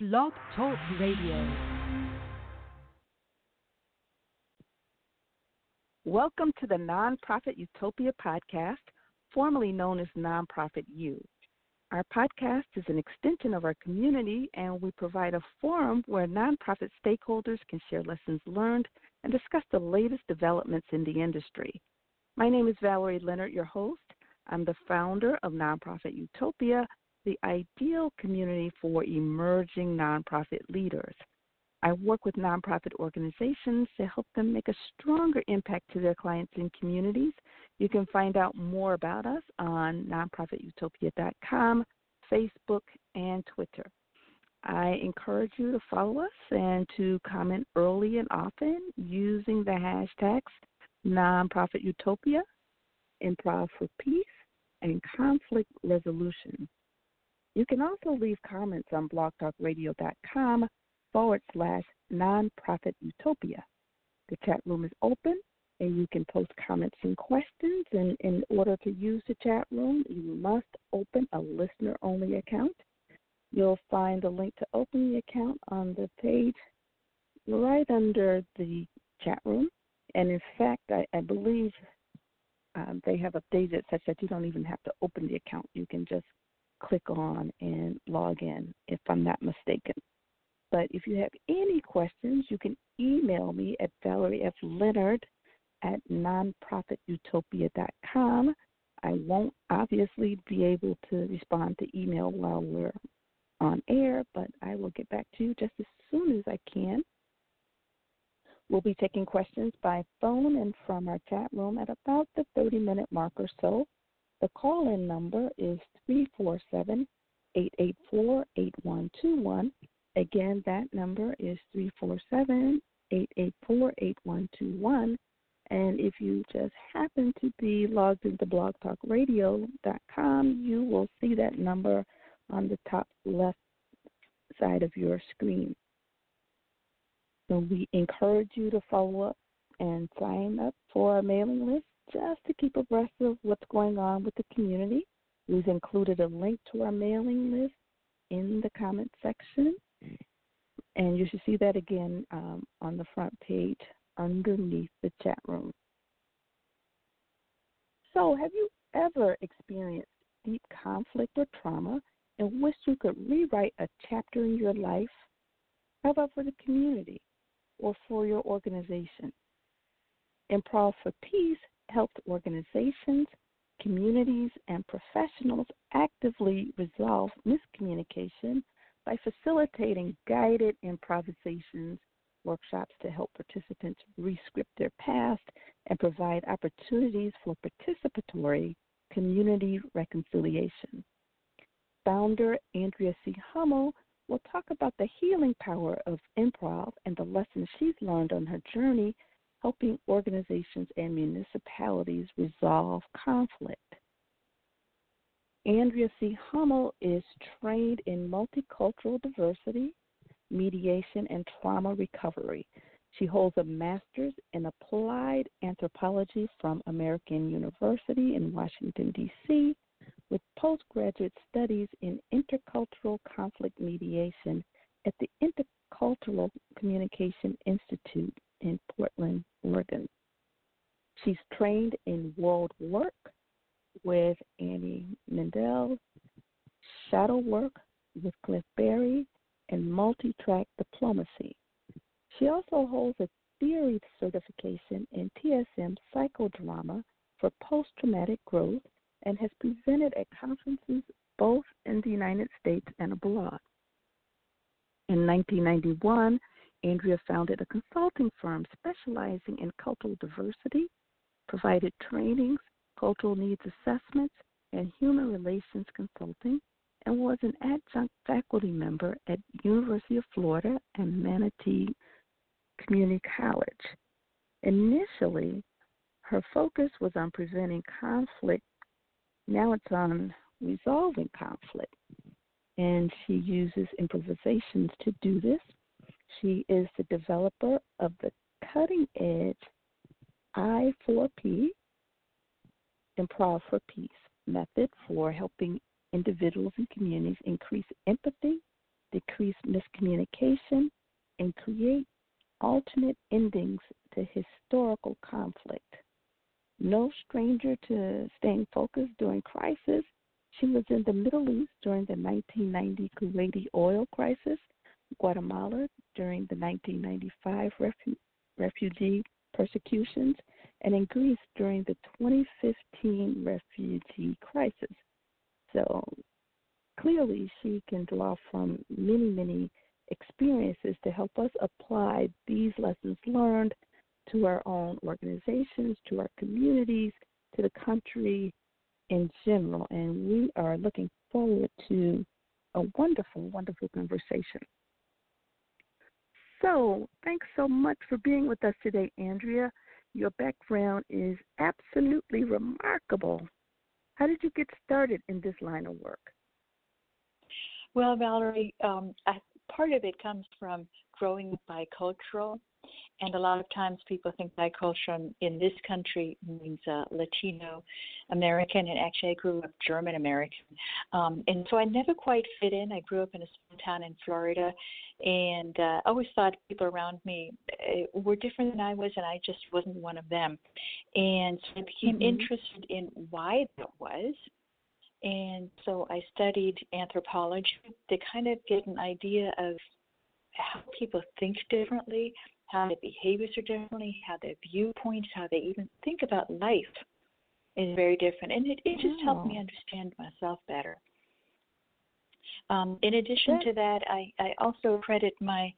Blog Talk Radio. Welcome to the Nonprofit Utopia podcast, formerly known as Nonprofit U. Our podcast is an extension of our community, and we provide a forum where nonprofit stakeholders can share lessons learned and discuss the latest developments in the industry. My name is Valerie Leonard, your host. I'm the founder of Nonprofit Utopia, the ideal community for emerging nonprofit leaders. I work with nonprofit organizations to help them make a stronger impact to their clients and communities. You can find out more about us on nonprofitutopia.com, Facebook, and Twitter. I encourage you to follow us and to comment early and often using the hashtags nonprofitutopia, Improv for Peace, and Conflict Resolution. You can also leave comments on blogtalkradio.com forward slash nonprofit utopia. The chat room is open and you can post comments and questions. And in order to use the chat room, you must open a listener only account. You'll find the link to open the account on the page right under the chat room. And in fact, I, I believe um, they have updated such that you don't even have to open the account. You can just click on and log in, if I'm not mistaken. But if you have any questions, you can email me at Valerie F. Leonard at nonprofitutopia.com. I won't obviously be able to respond to email while we're on air, but I will get back to you just as soon as I can. We'll be taking questions by phone and from our chat room at about the 30 minute mark or so. The call in number is 347 884 8121. Again, that number is 347 884 8121. And if you just happen to be logged into blogtalkradio.com, you will see that number on the top left side of your screen. So we encourage you to follow up and sign up for our mailing list just to keep abreast of what's going on with the community. We've included a link to our mailing list in the comment section. And you should see that again um, on the front page underneath the chat room. So, have you ever experienced deep conflict or trauma and wished you could rewrite a chapter in your life? How about for the community or for your organization? Improv for Peace helps organizations, communities, and professionals actively resolve miscommunication by facilitating guided improvisations workshops to help participants rescript their past and provide opportunities for participatory community reconciliation. Founder Andrea C. Hummel will talk about the healing power of improv and the lessons she's learned on her journey helping organizations and municipalities resolve conflict. Andrea C. Hummel is trained in multicultural diversity, mediation, and trauma recovery. She holds a master's in applied anthropology from American University in Washington, D.C., with postgraduate studies in intercultural conflict mediation at the Intercultural Communication Institute in Portland, Oregon. She's trained in world work with Arny Mindell, shadow work with Cliff Barry, and multi track diplomacy. She also holds a theory certification in TSM psychodrama for post traumatic growth and has presented at conferences both in the United States and abroad. In 1991, Andrea founded a consulting firm specializing in cultural diversity, provided trainings, cultural needs assessments, and human relations consulting, and was an adjunct faculty member at University of Florida and Manatee Community College. Initially, her focus was on preventing conflict. Now it's on resolving conflict. And she uses improvisations to do this she is the developer of the cutting edge I4P, Improv for Peace method for helping individuals and communities increase empathy, decrease miscommunication and create alternate endings to historical conflict. No stranger to staying focused during crisis, she was in the Middle East during the 1990 Kuwaiti oil crisis, Guatemala during the 1995 refu- refugee persecutions, and in Greece during the 2015 refugee crisis. So clearly, she can draw from many, many experiences to help us apply these lessons learned to our own organizations, to our communities, to the country in general. And we are looking forward to a wonderful, wonderful conversation. So, thanks so much for being with us today, Andrea. Your background is absolutely remarkable. How did you get started in this line of work? Well, Valerie, um, I, part of it comes from growing bicultural. And a lot of times people think bicultural in this country means uh, Latino American, and actually I grew up German American. Um, and so I never quite fit in. I grew up in a small town in Florida, and uh, always thought people around me uh, were different than I was, and I just wasn't one of them. And so I became mm-hmm. interested in why that was. And so I studied anthropology to kind of get an idea of how people think differently, how their behaviors are differently, how their viewpoints, how they even think about life is very different. And it, it just helped me understand myself better. Um, in addition to that, I, I also credit my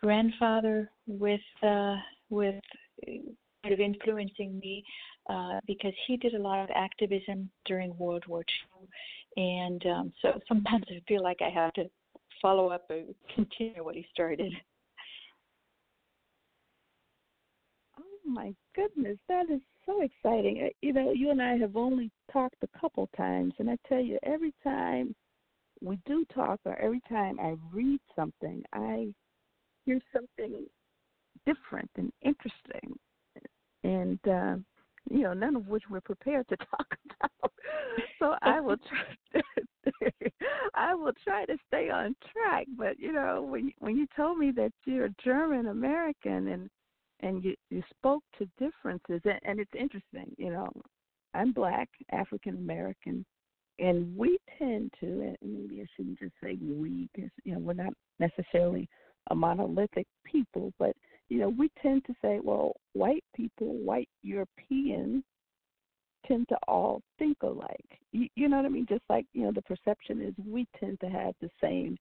grandfather with uh, with kind of influencing me uh, because he did a lot of activism during World War II, and um, so sometimes I feel like I have to follow up and continue what he started. My goodness, that is so exciting. Uh, you know, you and I have only talked a couple times, and I tell you, every time we do talk or every time I read something, I hear something different and interesting. And uh, you know, none of which we're prepared to talk about. So I will try. I will try to stay on track. But you know, when when you told me that you're German American and and you you spoke to differences, and, and it's interesting. You know, I'm black, African American, and we tend to, and maybe I shouldn't just say we, because you know we're not necessarily a monolithic people, but you know, we tend to say, well, white people, white Europeans tend to all think alike. You, you know what I mean? Just like, you know, the perception is we tend to have the same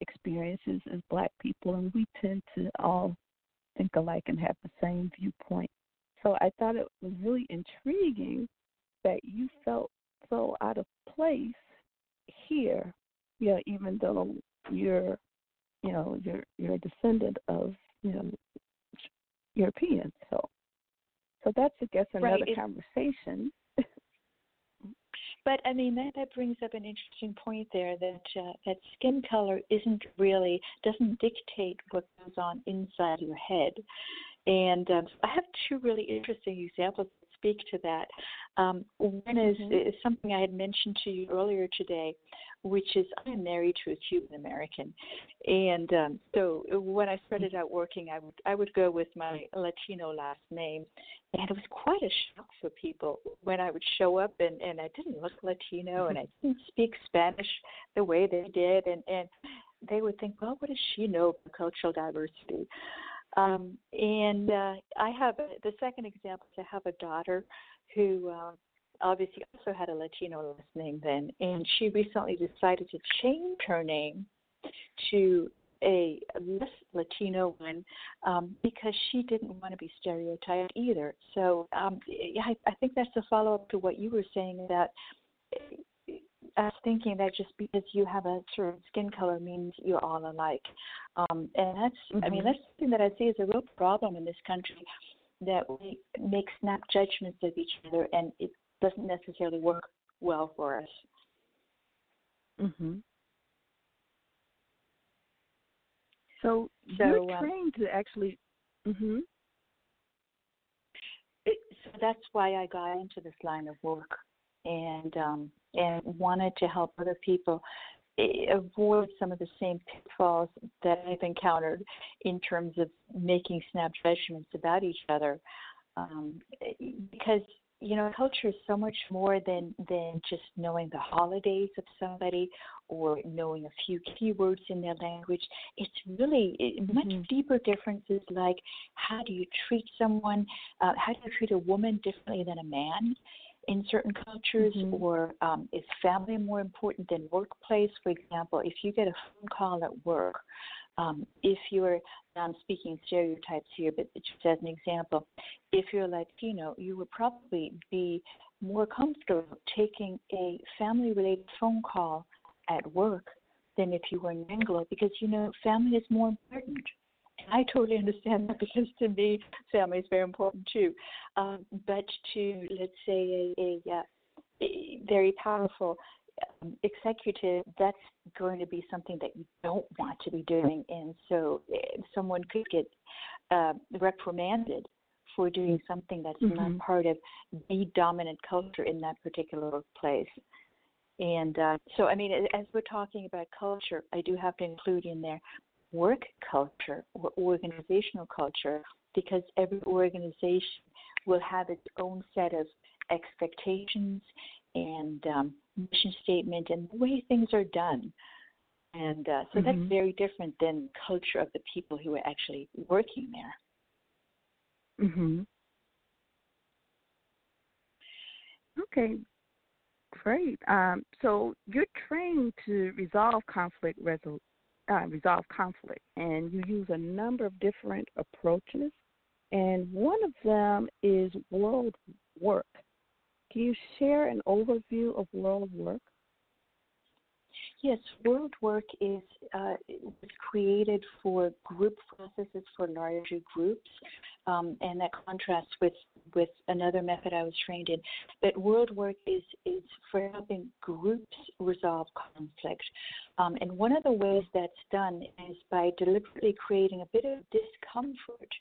experiences as black people and we tend to all think alike and have the same viewpoint. So I thought it was really intriguing that you felt so out of place here, you know, even though you're you know, you're you're a descendant of, you know, Europeans. So, so that's I guess another right. conversation. But I mean that that brings up an interesting point there that uh, that skin color isn't really doesn't dictate what goes on inside your head. And um, I have two really interesting examples that speak to that. Um, one is, mm-hmm. is something I had mentioned to you earlier today, which is I'm married to a Cuban American, and um, so when I started out working, I would I would go with my Latino last name, and it was quite a shock for people when I would show up and and I didn't look Latino and I didn't speak Spanish the way they did, and and they would think, well, what does she know about cultural diversity? Um, and uh, I have a, the second example. I have a daughter who uh, obviously also had a Latino last name then, and she recently decided to change her name to a less Latino one um, because she didn't want to be stereotyped either. So um, I, I think that's a follow up to what you were saying about us thinking that just because you have a certain skin color means you're all alike. Um, and that's, mm-hmm. I mean, mm-hmm. that's something that I see as a real problem in this country that we make snap judgments of each other and it doesn't necessarily work well for us. Mhm. So, so you're um, trained to actually. Mhm. so that's why I got into this line of work, and um, and wanted to help other people avoid some of the same pitfalls that I've encountered in terms of making snap judgments about each other. Um, because you know, culture is so much more than than just knowing the holidays of somebody or knowing a few keywords in their language. It's really much mm-hmm. deeper differences like how do you treat someone, uh, how do you treat a woman differently than a man in certain cultures, mm-hmm. or um, is family more important than workplace? For example, if you get a phone call at work um, if you're, I'm speaking stereotypes here, but just as an example, if you're Latino, you would probably be more comfortable taking a family related phone call at work than if you were an Anglo because you know family is more important. And I totally understand that because to me, family is very important too. Um, but to, let's say, a, a, uh, a very powerful executive, that's going to be something that you don't want to be doing. And so eh, someone could get uh, reprimanded for doing something that's mm-hmm. not part of the dominant culture in that particular place. And uh, so, I mean, as we're talking about culture, I do have to include in there work culture or organizational culture because every organization will have its own set of expectations and um, mission statement and the way things are done. And uh, so mm-hmm. that's very different than culture of the people who are actually working there. Mhm. Okay, great. Um, so you're trained to resolve conflict resol- uh, resolve conflict, and you use a number of different approaches, and one of them is world work. Can you share an overview of World Work? Yes, World Work is uh, was created for group processes for larger groups, um, and that contrasts with with another method I was trained in. But World Work is is for helping groups resolve conflict, um, and one of the ways that's done is by deliberately creating a bit of discomfort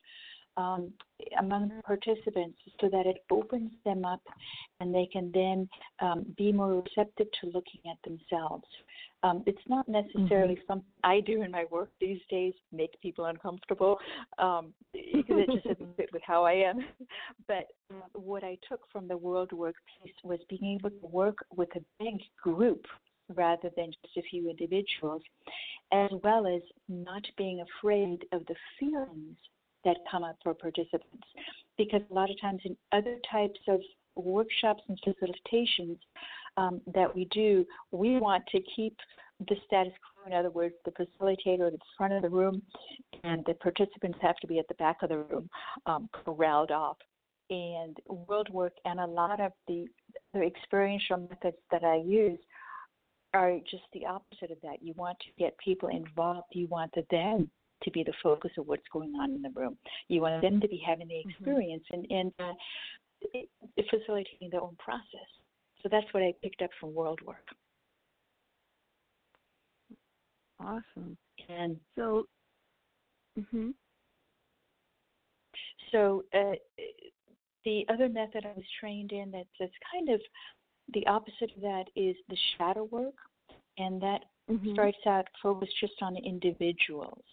um, among the participants so that it opens them up and they can then um, be more receptive to looking at themselves. Um, it's not necessarily mm-hmm. something I do in my work these days, make people uncomfortable, um, because it just doesn't fit with how I am. but what I took from the World Work piece was being able to work with a big group rather than just a few individuals, as well as not being afraid of the feelings that come up for participants. Because a lot of times in other types of workshops and facilitations um, that we do, we want to keep the status quo. In other words, the facilitator at the front of the room and the participants have to be at the back of the room, um, corralled off. And world work and a lot of the, the experiential methods that I use are just the opposite of that. You want to get people involved. You want them to be the focus of what's going on in the room. You want them to be having the mm-hmm. experience mm-hmm. and, and uh, facilitating their own process. So that's what I picked up from World Work. Awesome. And so, mm-hmm. so uh, the other method I was trained in that's, that's kind of the opposite of that is the shadow work, and that mm-hmm. starts out focused just on individuals.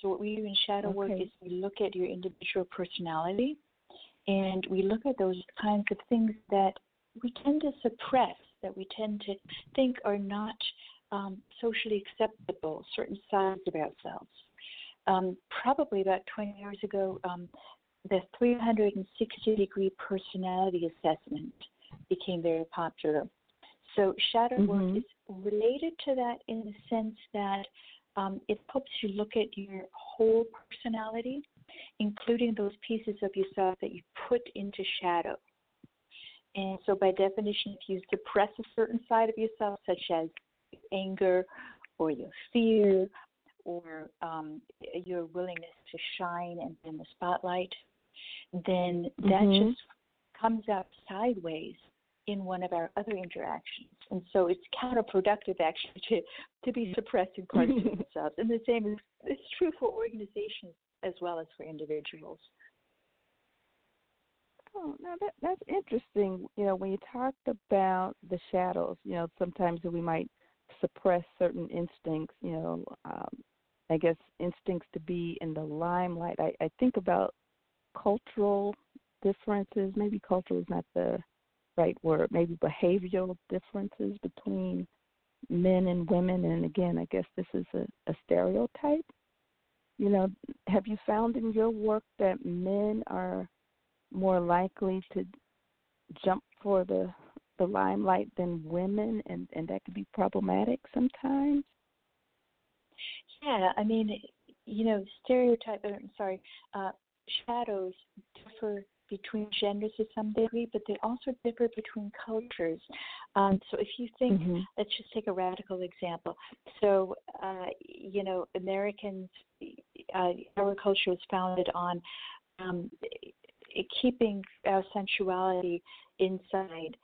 So what we do in shadow okay. work is we look at your individual personality and we look at those kinds of things that we tend to suppress, that we tend to think are not um, socially acceptable, certain sides of ourselves. Um, probably about 20 years ago, um, the 360 degree personality assessment became very popular. So, shadow mm-hmm. work is related to that in the sense that um, it helps you look at your whole personality, including those pieces of yourself that you put into shadow. And so, by definition, if you suppress a certain side of yourself, such as anger or your fear or um, your willingness to shine and in the spotlight, then that mm-hmm. just comes out sideways in one of our other interactions. And so it's counterproductive actually to, to be suppressing parts of themselves. And the same is it's true for organizations as well as for individuals. Oh, now that that's interesting. You know, when you talked about the shadows, you know, sometimes we might suppress certain instincts. You know, um, I guess instincts to be in the limelight. I, I think about cultural differences. Maybe cultural is not the right word. Maybe behavioral differences between men and women. And again, I guess this is a, a stereotype. You know, have you found in your work that men are more likely to jump for the the limelight than women, and and that could be problematic sometimes? Yeah, I mean, you know, stereotype. I'm sorry, uh, shadows differ between genders to some degree, but they also differ between cultures. Um, so if you think, mm-hmm. let's just take a radical example. So, uh, you know, Americans, uh, our culture was founded on um, keeping our sensuality inside.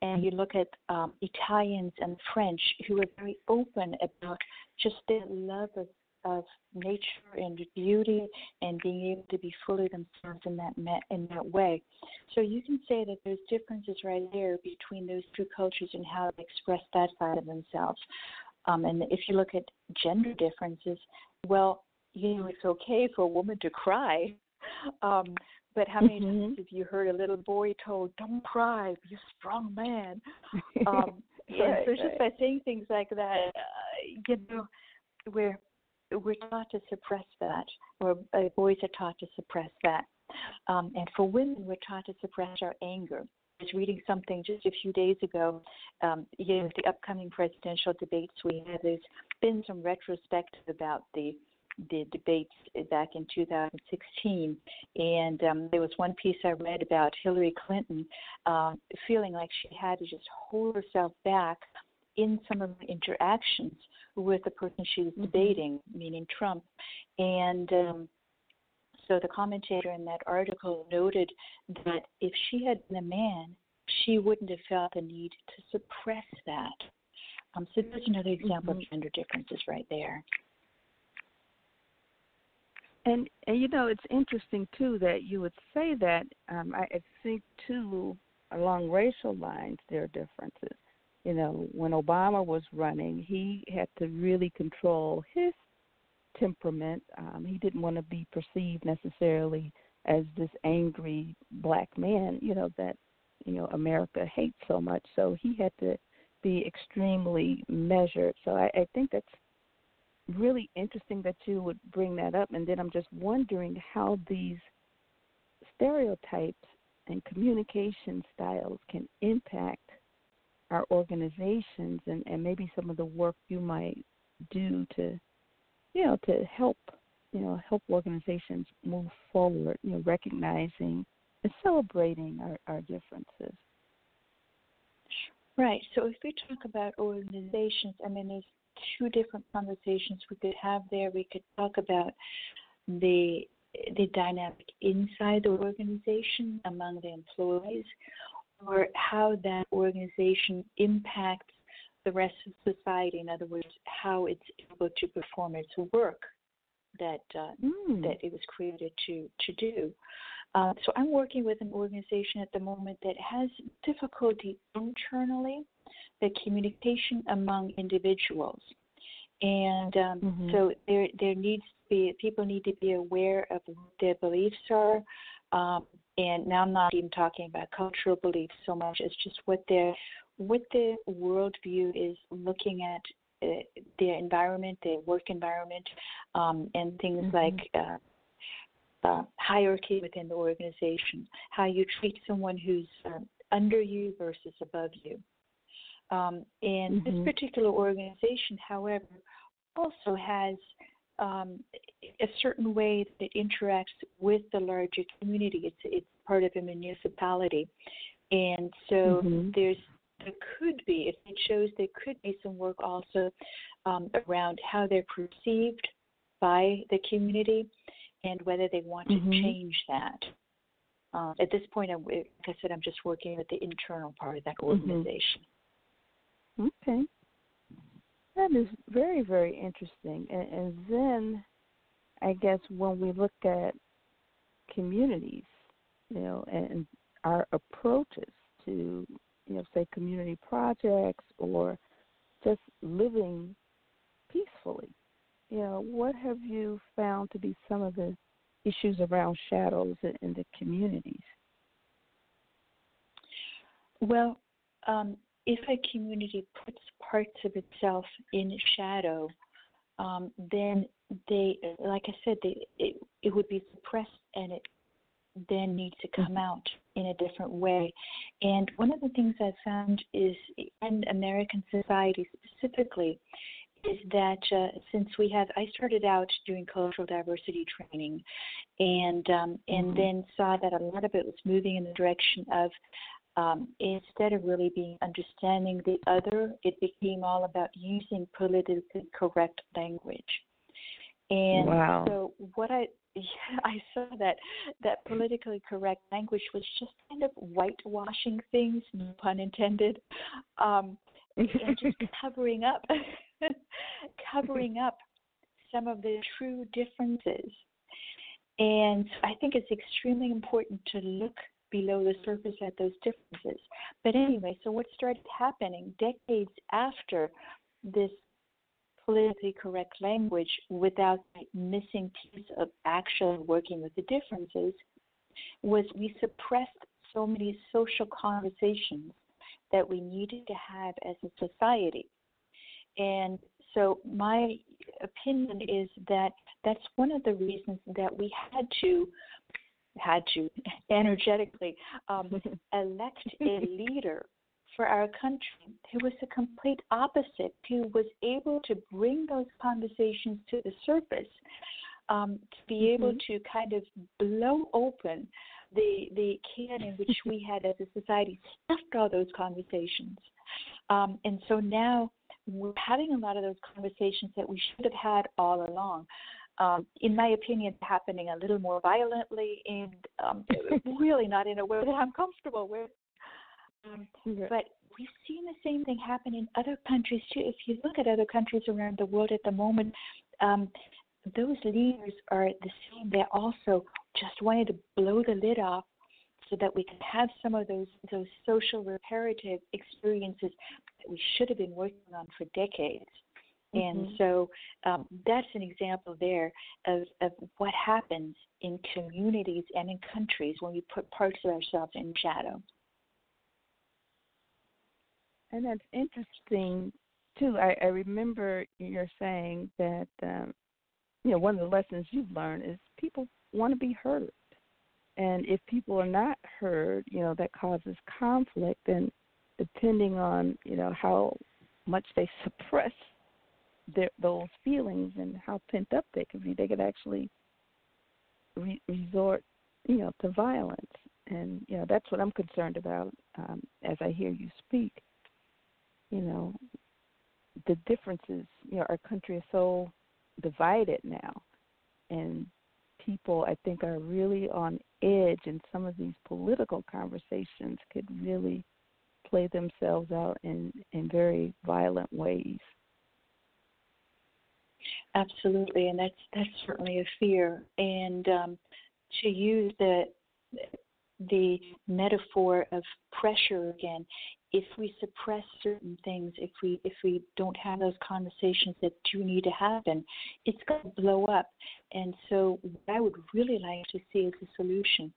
And you look at um, Italians and French, who are very open about just their love of of nature and beauty and being able to be fully themselves in that in that way. So you can say that there's differences right there between those two cultures and how they express that side of themselves. Um, and if you look at gender differences, well, you know, it's okay for a woman to cry. Um, but how many mm-hmm. times have you heard a little boy told, "Don't cry, be a strong man"? Um, right, so just right. by saying things like that, uh, you know, we're we're taught to suppress that, or uh, boys are taught to suppress that. Um, and for women, we're taught to suppress our anger. I was reading something just a few days ago. Um, you know, the upcoming presidential debates we have, there's been some retrospective about the the debates back in 2016, and um, there was one piece I read about Hillary Clinton uh, feeling like she had to just hold herself back in some of her interactions with the person she was mm-hmm. debating, meaning Trump. And um, so the commentator in that article noted that if she had been a man, she wouldn't have felt the need to suppress that. Um, so there's another example mm-hmm. of gender differences right there. And, and you know, it's interesting too that you would say that. Um, I, I think too, along racial lines, there are differences you know, when Obama was running, he had to really control his temperament. Um, he didn't want to be perceived necessarily as this angry black man, you know, that, you know, America hates so much. So he had to be extremely measured. So I, I think that's really interesting that you would bring that up. And then I'm just wondering how these stereotypes and communication styles can impact our organizations and, and maybe some of the work you might do to you know to help you know help organizations move forward you know recognizing and celebrating our, our differences. Right. So if we talk about organizations i mean there's two different conversations we could have there. We could talk about the the dynamic inside the organization among the employees or how that organization impacts the rest of society. In other words, how it's able to perform its work that uh, mm. that it was created to to do. Uh, so I'm working with an organization at the moment that has difficulty internally, the communication among individuals, and um, mm-hmm. so there there needs to be people need to be aware of what their beliefs are, um, and now I'm not even talking about cultural beliefs so much as just what their what their worldview is looking at uh, their environment, their work environment, um, and things mm-hmm. like uh, uh, hierarchy within the organization, how you treat someone who's uh, under you versus above you. Um, and mm-hmm. this particular organization, however, also has um, a certain way that it interacts with the larger community. It's it's part of a municipality, and so mm-hmm. there's there could be if it shows there could be some work also um, around how they're perceived by the community and whether they want mm-hmm. to change that. Um, at this point, I'm, like I said, I'm just working with the internal part of that mm-hmm. organization. Mm-hmm. Okay. That is very, very interesting. And, and then I guess when we look at communities, you know, and our approaches to, you know, say community projects or just living peacefully. You know, what have you found to be some of the issues around shadows in, in the communities? Well, um, if a community puts parts of itself in shadow, um, then they, like I said, they, it, it would be suppressed and it then needs to come mm-hmm. out in a different way. And one of the things I found is in American society specifically is that uh, since we have, I started out doing cultural diversity training, and um, and mm-hmm. then saw that a lot of it was moving in the direction of um, instead of really being understanding the other, it became all about using politically correct language. And wow. so what I yeah, I saw that that politically correct language was just kind of whitewashing things, no pun intended, um, and just covering up, covering up some of the true differences. And I think it's extremely important to look below the surface at those differences. But anyway, so what started happening decades after this politically correct language without missing piece of actually working with the differences was we suppressed so many social conversations that we needed to have as a society. And so my opinion is that that's one of the reasons that we had to had to energetically um, elect a leader for our country who was the complete opposite, who was able to bring those conversations to the surface, um, to be mm-hmm. able to kind of blow open the the can in which we had as a society stuffed all those conversations. Um, and so now we're having a lot of those conversations that we should have had all along. Um, in my opinion, happening a little more violently and um, really not in a way that I'm comfortable with. Um, but we've seen the same thing happen in other countries too. If you look at other countries around the world at the moment, um, those leaders are the same. They also just wanted to blow the lid off so that we can have some of those those social reparative experiences that we should have been working on for decades. Mm-hmm. And so um, that's an example there of, of what happens in communities and in countries when we put parts of ourselves in shadow. And that's interesting too. I, I remember you're saying that um, you know one of the lessons you've learned is people want to be heard, and if people are not heard, you know that causes conflict. And depending on you know how much they suppress their, those feelings and how pent up they could be, they could actually re- resort you know to violence. And you know that's what I'm concerned about um, as I hear you speak you know, the differences. You know, our country is so divided now, and people, I think, are really on edge, and some of these political conversations could really play themselves out in in very violent ways. Absolutely, and that's that's certainly a fear. And um, to use the the metaphor of pressure again, if we suppress certain things, if we if we don't have those conversations that do need to happen, it's going to blow up. And so, what I would really like to see as a solution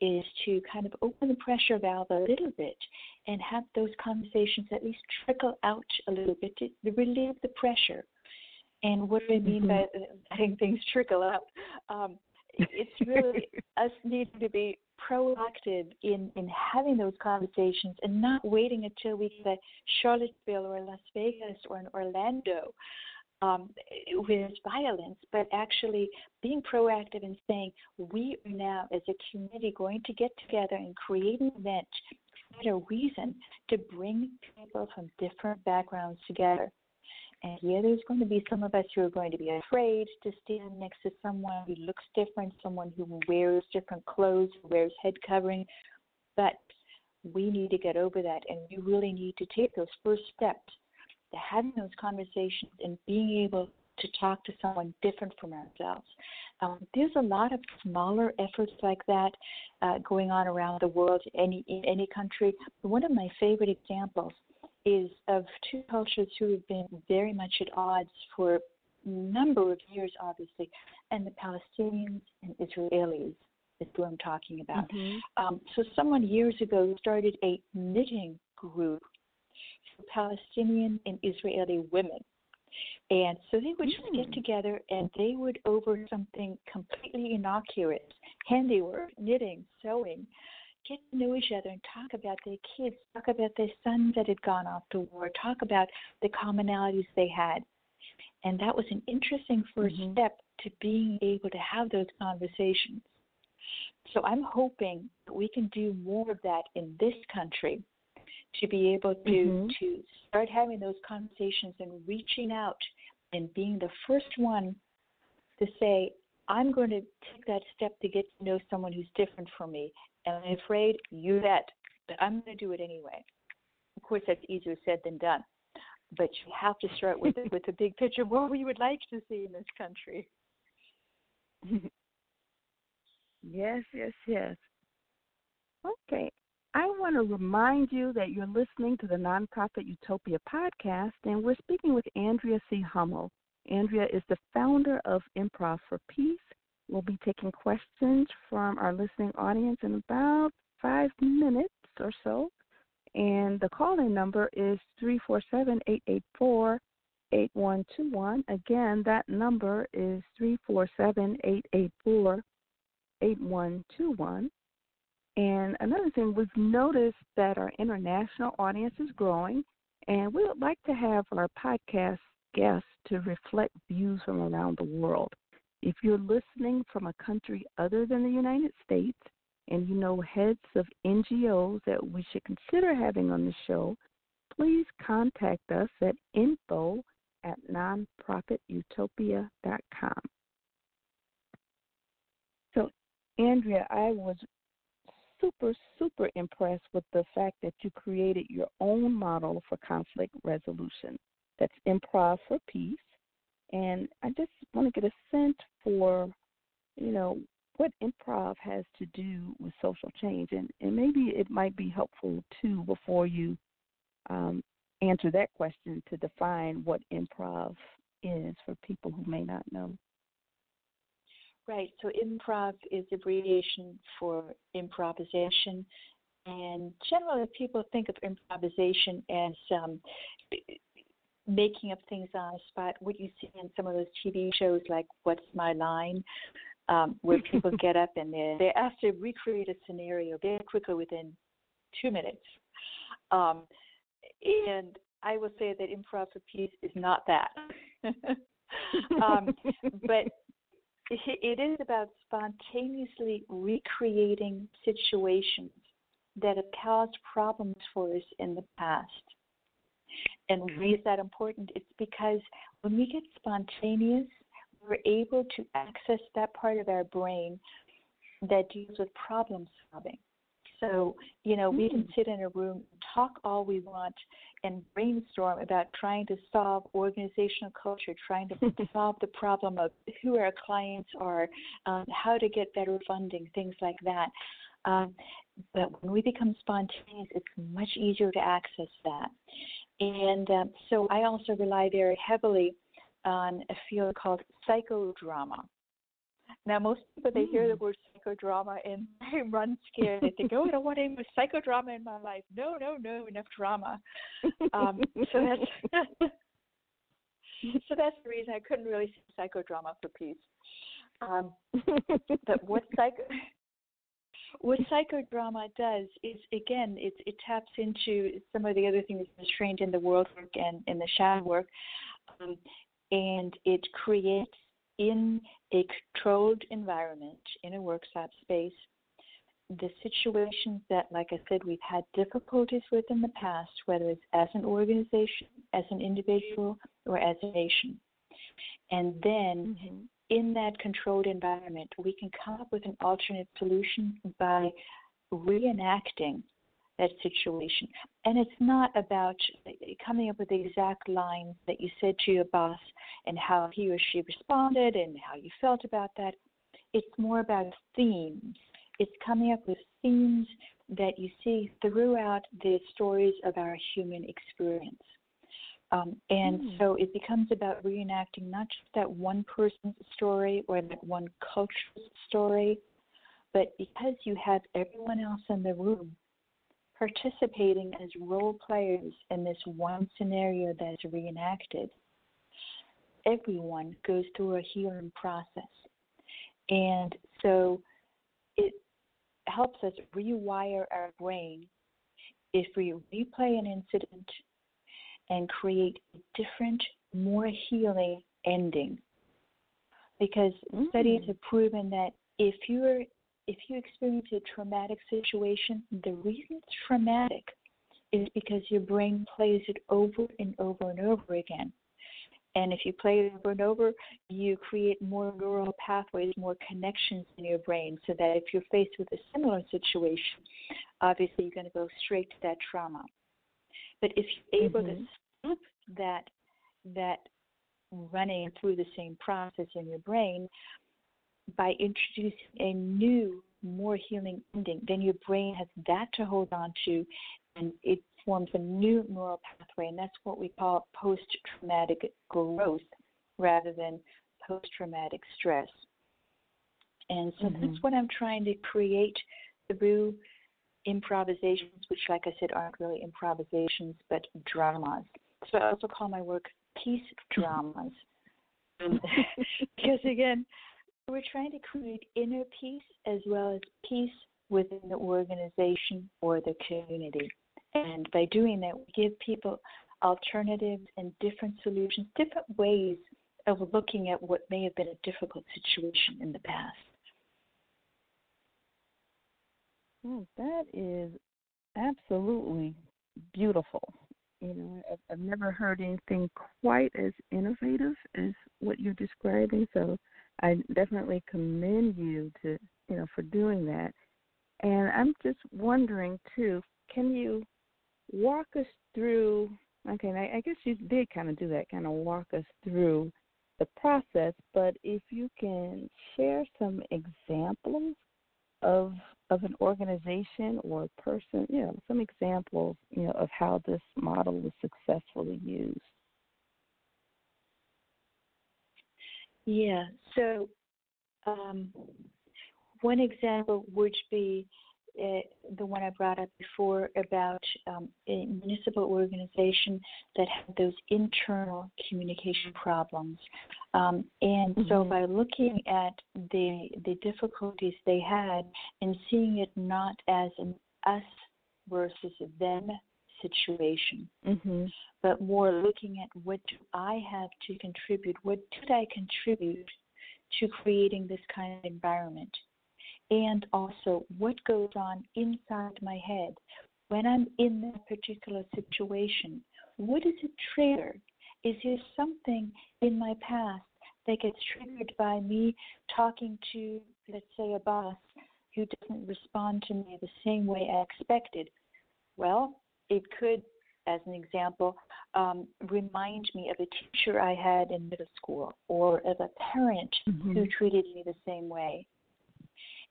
is to kind of open the pressure valve a little bit and have those conversations at least trickle out a little bit to relieve the pressure. And what do I mean mm-hmm. by letting things trickle out? Um, it's really us needing to be proactive in, in having those conversations and not waiting until we get a Charlottesville or Las Vegas or in Orlando um, with violence, but actually being proactive and saying, we are now as a community going to get together and create an event, create a reason to bring people from different backgrounds together and yeah, there's going to be some of us who are going to be afraid to stand next to someone who looks different, someone who wears different clothes, wears head covering. But we need to get over that, and we really need to take those first steps to having those conversations and being able to talk to someone different from ourselves. Um, there's a lot of smaller efforts like that uh, going on around the world, any in any country. One of my favorite examples is of two cultures who have been very much at odds for a number of years, obviously, and the Palestinians and Israelis is who I'm talking about. Mm-hmm. Um, so, someone years ago started a knitting group for Palestinian and Israeli women. And so they would just get Mm. together and they would, over something completely innocuous, handiwork, knitting, sewing, get to know each other and talk about their kids, talk about their sons that had gone off to war, talk about the commonalities they had. And that was an interesting 1st Mhm. step to being able to have those conversations. So I'm hoping that we can do more of that in this country to be able to Mhm. to start having those conversations and reaching out and being the first one to say, I'm going to take that step to get to know someone who's different from me. And I'm afraid you bet, but I'm going to do it anyway. Of course, that's easier said than done. But you have to start with with the big picture of what we would like to see in this country. yes, yes, yes. Okay. I want to remind you that you're listening to the Nonprofit Utopia podcast, and we're speaking with Andrea C. Hummel. Andrea is the founder of Improv for Peace. We'll be taking questions from our listening audience in about five minutes or so. And the call in number is 347 884 8121. Again, that number is 347 884 8121. And another thing, we've noticed that our international audience is growing, and we would like to have our podcast guests to reflect views from around the world. If you're listening from a country other than the United States and you know heads of NGOs that we should consider having on the show, please contact us at info at nonprofitutopia.com. So, Andrea, I was super, super impressed with the fact that you created your own model for conflict resolution. That's improv for peace. And I just want to get a sense for, you know, what improv has to do with social change. And, and maybe it might be helpful, too, before you um, answer that question to define what improv is for people who may not know. Right. So improv is abbreviation for improvisation, and generally people think of improvisation as um, making up things on the spot. What you see in some of those TV shows, like "What's My Line," um, where people get up and they're, they're asked to recreate a scenario very quickly within two minutes. Um, and I will say that improv for peace is not that. um, but it is about spontaneously recreating situations that have caused problems for us in the past. And why is that important? It's because when we get spontaneous, we're able to access that part of our brain that deals with problem solving. So, you know, we can sit in a room, talk all we want, and brainstorm about trying to solve organizational culture, trying to solve the problem of who our clients are, um, how to get better funding, things like that. Um, but when we become spontaneous, it's much easier to access that. And um, so I also rely very heavily on a field called psychodrama. Now, most people they hear the word psychodrama and they run scared. They think, "Oh, I don't want any more psychodrama in my life." No, no, no, enough drama. Um, so that's so that's the reason I couldn't really see psychodrama for peace. Um, but what psycho what psychodrama does is again it it taps into some of the other things that's trained in the world work and in the shadow work, um, and it creates in a controlled environment in a workshop space the situations that, like I said, we've had difficulties with in the past, whether it's as an organization, as an individual, or as a nation. And then Mm-hmm. in that controlled environment, we can come up with an alternate solution by reenacting that situation. And it's not about coming up with the exact lines that you said to your boss and how he or she responded and how you felt about that. It's more about themes. It's coming up with themes that you see throughout the stories of our human experience. Um, and mm. so it becomes about reenacting not just that one person's story or that one culture's story, but because you have everyone else in the room participating as role players in this one scenario that is reenacted, everyone goes through a healing process. And so it helps us rewire our brain if we replay an incident and create a different, more healing ending. Because mm. studies have proven that if you're if you experience a traumatic situation, the reason it's traumatic is because your brain plays it over and over and over again. And if you play it over and over, you create more neural pathways, more connections in your brain, so that if you're faced with a similar situation, obviously you're going to go straight to that trauma. But if you're able mm-hmm. to stop that that running through the same process in your brain by introducing a new, more healing ending, then your brain has that to hold on to, and it forms a new neural pathway, and that's what we call post traumatic growth rather than post traumatic stress. And so mm-hmm. that's what I'm trying to create through improvisations, which, like I said, aren't really improvisations but dramas. So I also call my work peace dramas. Mm-hmm. because again, we're trying to create inner peace as well as peace within the organization or the community. And by doing that, we give people alternatives and different solutions, different ways of looking at what may have been a difficult situation in the past. Oh, that is absolutely beautiful. You know, I've, I've never heard anything quite as innovative as what you're describing. So I definitely commend you to you know for doing that. And I'm just wondering too, can you walk us through? Okay, I, I guess you did kind of do that, kind of walk us through the process. But if you can share some examples of of an organization or a person, you know, some examples, you know, of how this model was successfully used. Yeah. So, um, one example would be the one I brought up before about um, a municipal organization that had those internal communication problems. Um, and mm-hmm. so by looking at the the difficulties they had and seeing it not as an us versus them situation, mm-hmm. but more looking at what do I have to contribute, what did I contribute to creating this kind of environment? And also, what goes on inside my head when I'm in that particular situation? What is a trigger? Is there something in my past that gets triggered by me talking to, let's say, a boss who doesn't respond to me the same way I expected? Well, it could, as an example, um, remind me of a teacher I had in middle school or of a parent mm-hmm. who treated me the same way.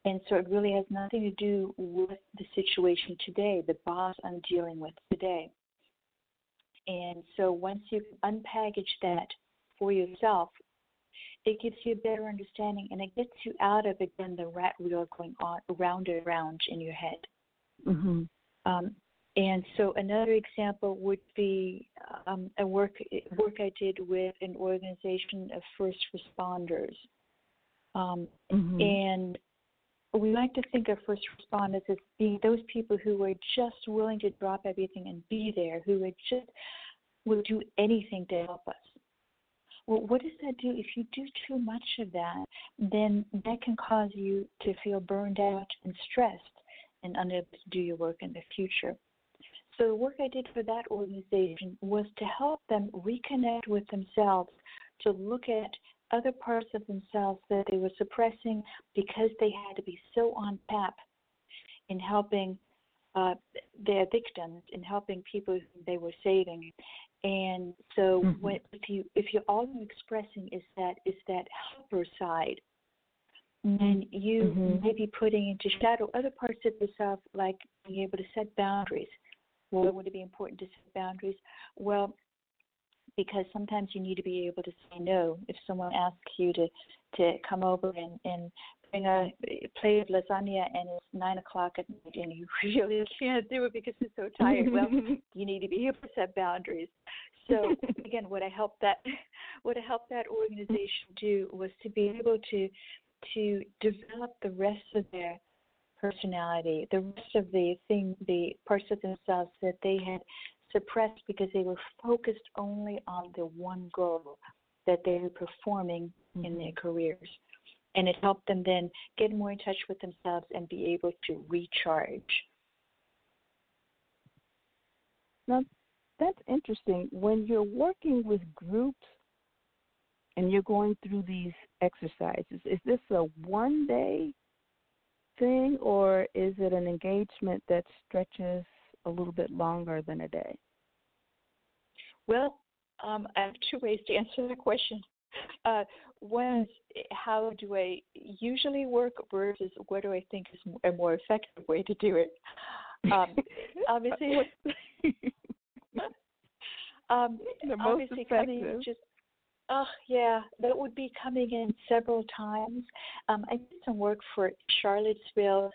And so it really has nothing to do with the situation today, the boss I'm dealing with today. And so once you unpackage that for yourself, it gives you a better understanding and it gets you out of again the rat wheel going on around and around in your head. Mm-hmm. Um, and so another example would be um, a work work I did with an organization of first responders, um, mm-hmm. and we like to think of first responders as being those people who were just willing to drop everything and be there, who would just will do anything to help us. Well, what does that do? If you do too much of that, then that can cause you to feel burned out and stressed and unable to do your work in the future. So the work I did for that organization was to help them reconnect with themselves, to look at other parts of themselves that they were suppressing because they had to be so on tap in helping uh, their victims, in helping people they were saving. And so, mm-hmm. when, if you if you all you're expressing is that is that helper side, and you Mhm. may be putting into shadow other parts of yourself, like being able to set boundaries. Why would it be important to set boundaries? Well, because sometimes you need to be able to say no. If someone asks you to to come over and and bring a plate of lasagna and it's nine o'clock at night and you really can't do it because you're so tired, well, you need to be able to set boundaries. So again, what I helped that what I helped that organization do was to be able to to develop the rest of their personality, the rest of the thing, the parts of themselves that they had suppressed because they were focused only on the one goal that they were performing mm-hmm. in their careers. And it helped them then get more in touch with themselves and be able to recharge. Now, that's interesting. When you're working with groups and you're going through these exercises, is this a one day thing or is it an engagement that stretches a little bit longer than a day? Well, um, I have two ways to answer that question. Uh, one is how do I usually work versus what do I think is a more effective way to do it. Um, obviously, um, the most obviously effective. coming just Oh yeah, that would be coming in several times. Um, I did some work for Charlottesville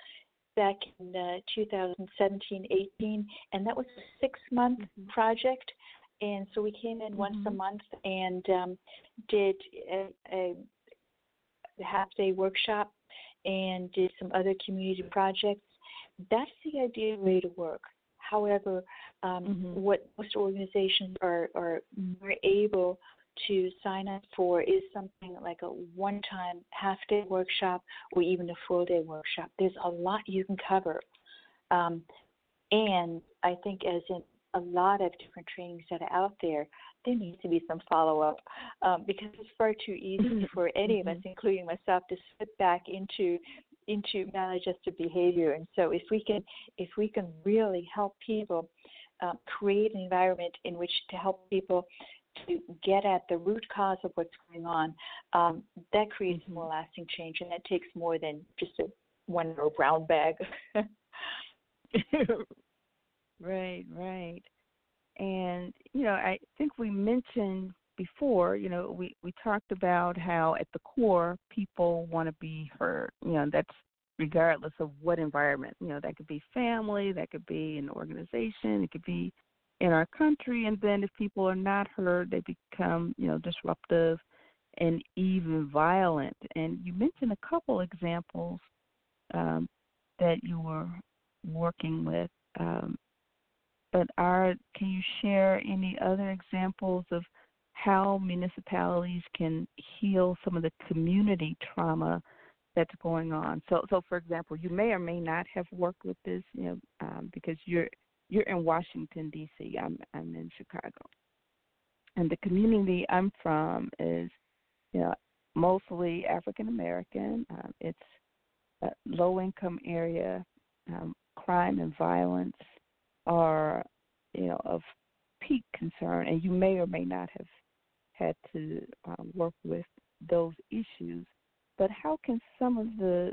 back in uh, 2017 18, and that was a six month mm-hmm. project. And so we came in mm-hmm. once a mm-hmm. month and um, did a, a half day workshop and did some other community projects. That's the ideal way to work. However, um, mm-hmm. what most organizations are, are more able to sign up for is something like a one time half day workshop or even a full day workshop. There's a lot you can cover. Um, and I think, as in a lot of different trainings that are out there, there needs to be some follow up um, because it's far too easy mm-hmm. for any of us, mm-hmm. including myself, to slip back into into maladjusted behavior. And so, if we can if we can really help people uh, create an environment in which to help people to get at the root cause of what's going on, um, that creates mm-hmm. more lasting change, and that takes more than just a one or brown bag. right, right. And you know, I think we mentioned before, you know, we we talked about how at the core people want to be heard. You know, that's regardless of what environment. You know, that could be family, that could be an organization, it could be in our country and then if people are not heard they become you know disruptive and even violent. And you mentioned a couple examples um, that you were working with um, but are can you share any other examples of how municipalities can heal some of the community trauma that's going on? So so for example you may or may not have worked with this you know um, because you're you're in Washington D.C. I'm I'm in Chicago, and the community I'm from is, you know, mostly African American. Um, it's a low income area. Um, crime and violence are, you know, of peak concern, and you may or may not have had to um, work with those issues. But how can some of the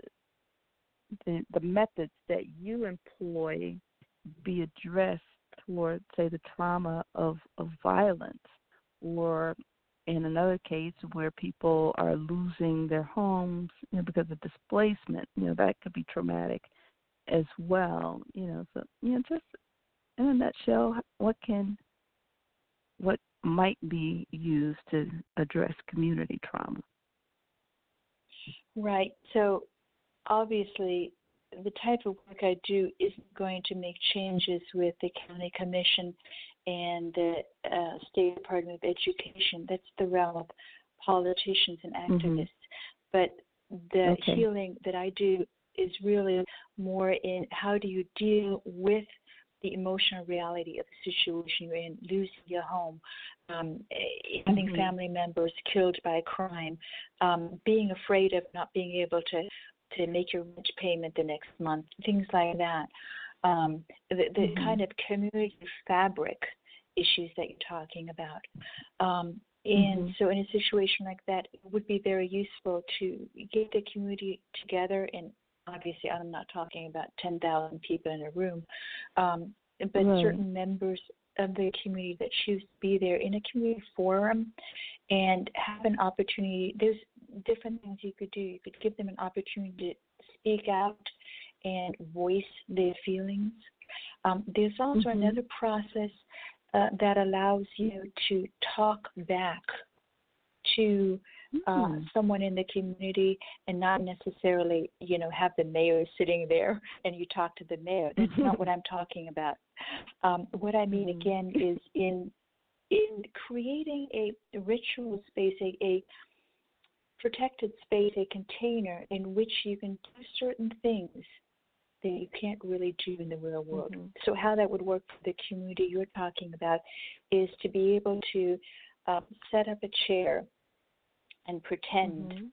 the, the methods that you employ be addressed toward, say, the trauma of, of violence, or in another case where people are losing their homes you know, because of displacement, you know, that could be traumatic as well. You know, so you know, just in a nutshell, what can what might be used to address community trauma? Right. So obviously the type of work I do isn't going to make changes with the county commission and the uh, state department of education. That's the realm of politicians and mm-hmm. activists. Mm-hmm. But the okay. healing that I do is really more in how do you deal with the emotional reality of the situation you're in, losing your home, um, having mm-hmm. family members killed by crime, um, being afraid of not being able to to make your rent payment the next month, things like that. Um, the, the mm-hmm. kind of community fabric issues that you're talking about. Um, And Mm-hmm. so, in a situation like that, it would be very useful to get the community together. And obviously, I'm not talking about 10,000 people in a room, um, but Right. certain members of the community that choose to be there in a community forum and have an opportunity. There's different things you could do. You could give them an opportunity to speak out and voice their feelings. Um, there's also Mhm. another process uh, that allows you to talk back to uh, Mm. someone in the community and not necessarily, you know, have the mayor sitting there and you talk to the mayor. That's not what I'm talking about. Um, what I mean Mhm. again is in in creating a ritual space, a, a protected space, a container in which you can do certain things that you can't really do in the real world. Mhm. So, how that would work for the community you're talking about is to be able to um, set up a chair and pretend Mhm.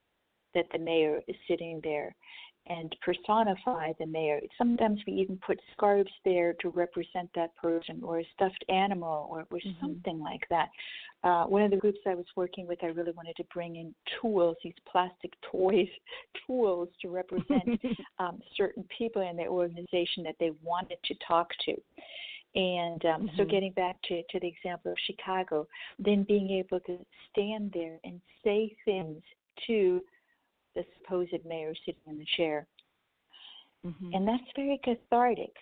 that the mayor is sitting there and personify the mayor. Sometimes we even put scarves there to represent that person or a stuffed animal or, or Mhm. something like that. Uh, one of the groups I was working with, I really wanted to bring in tools, these plastic toys, tools to represent um, certain people in their organization that they wanted to talk to. And um, so, Mhm. getting back to, to the example of Chicago, then being able to stand there and say things to the supposed mayor sitting in the chair. Mhm. And that's very cathartic.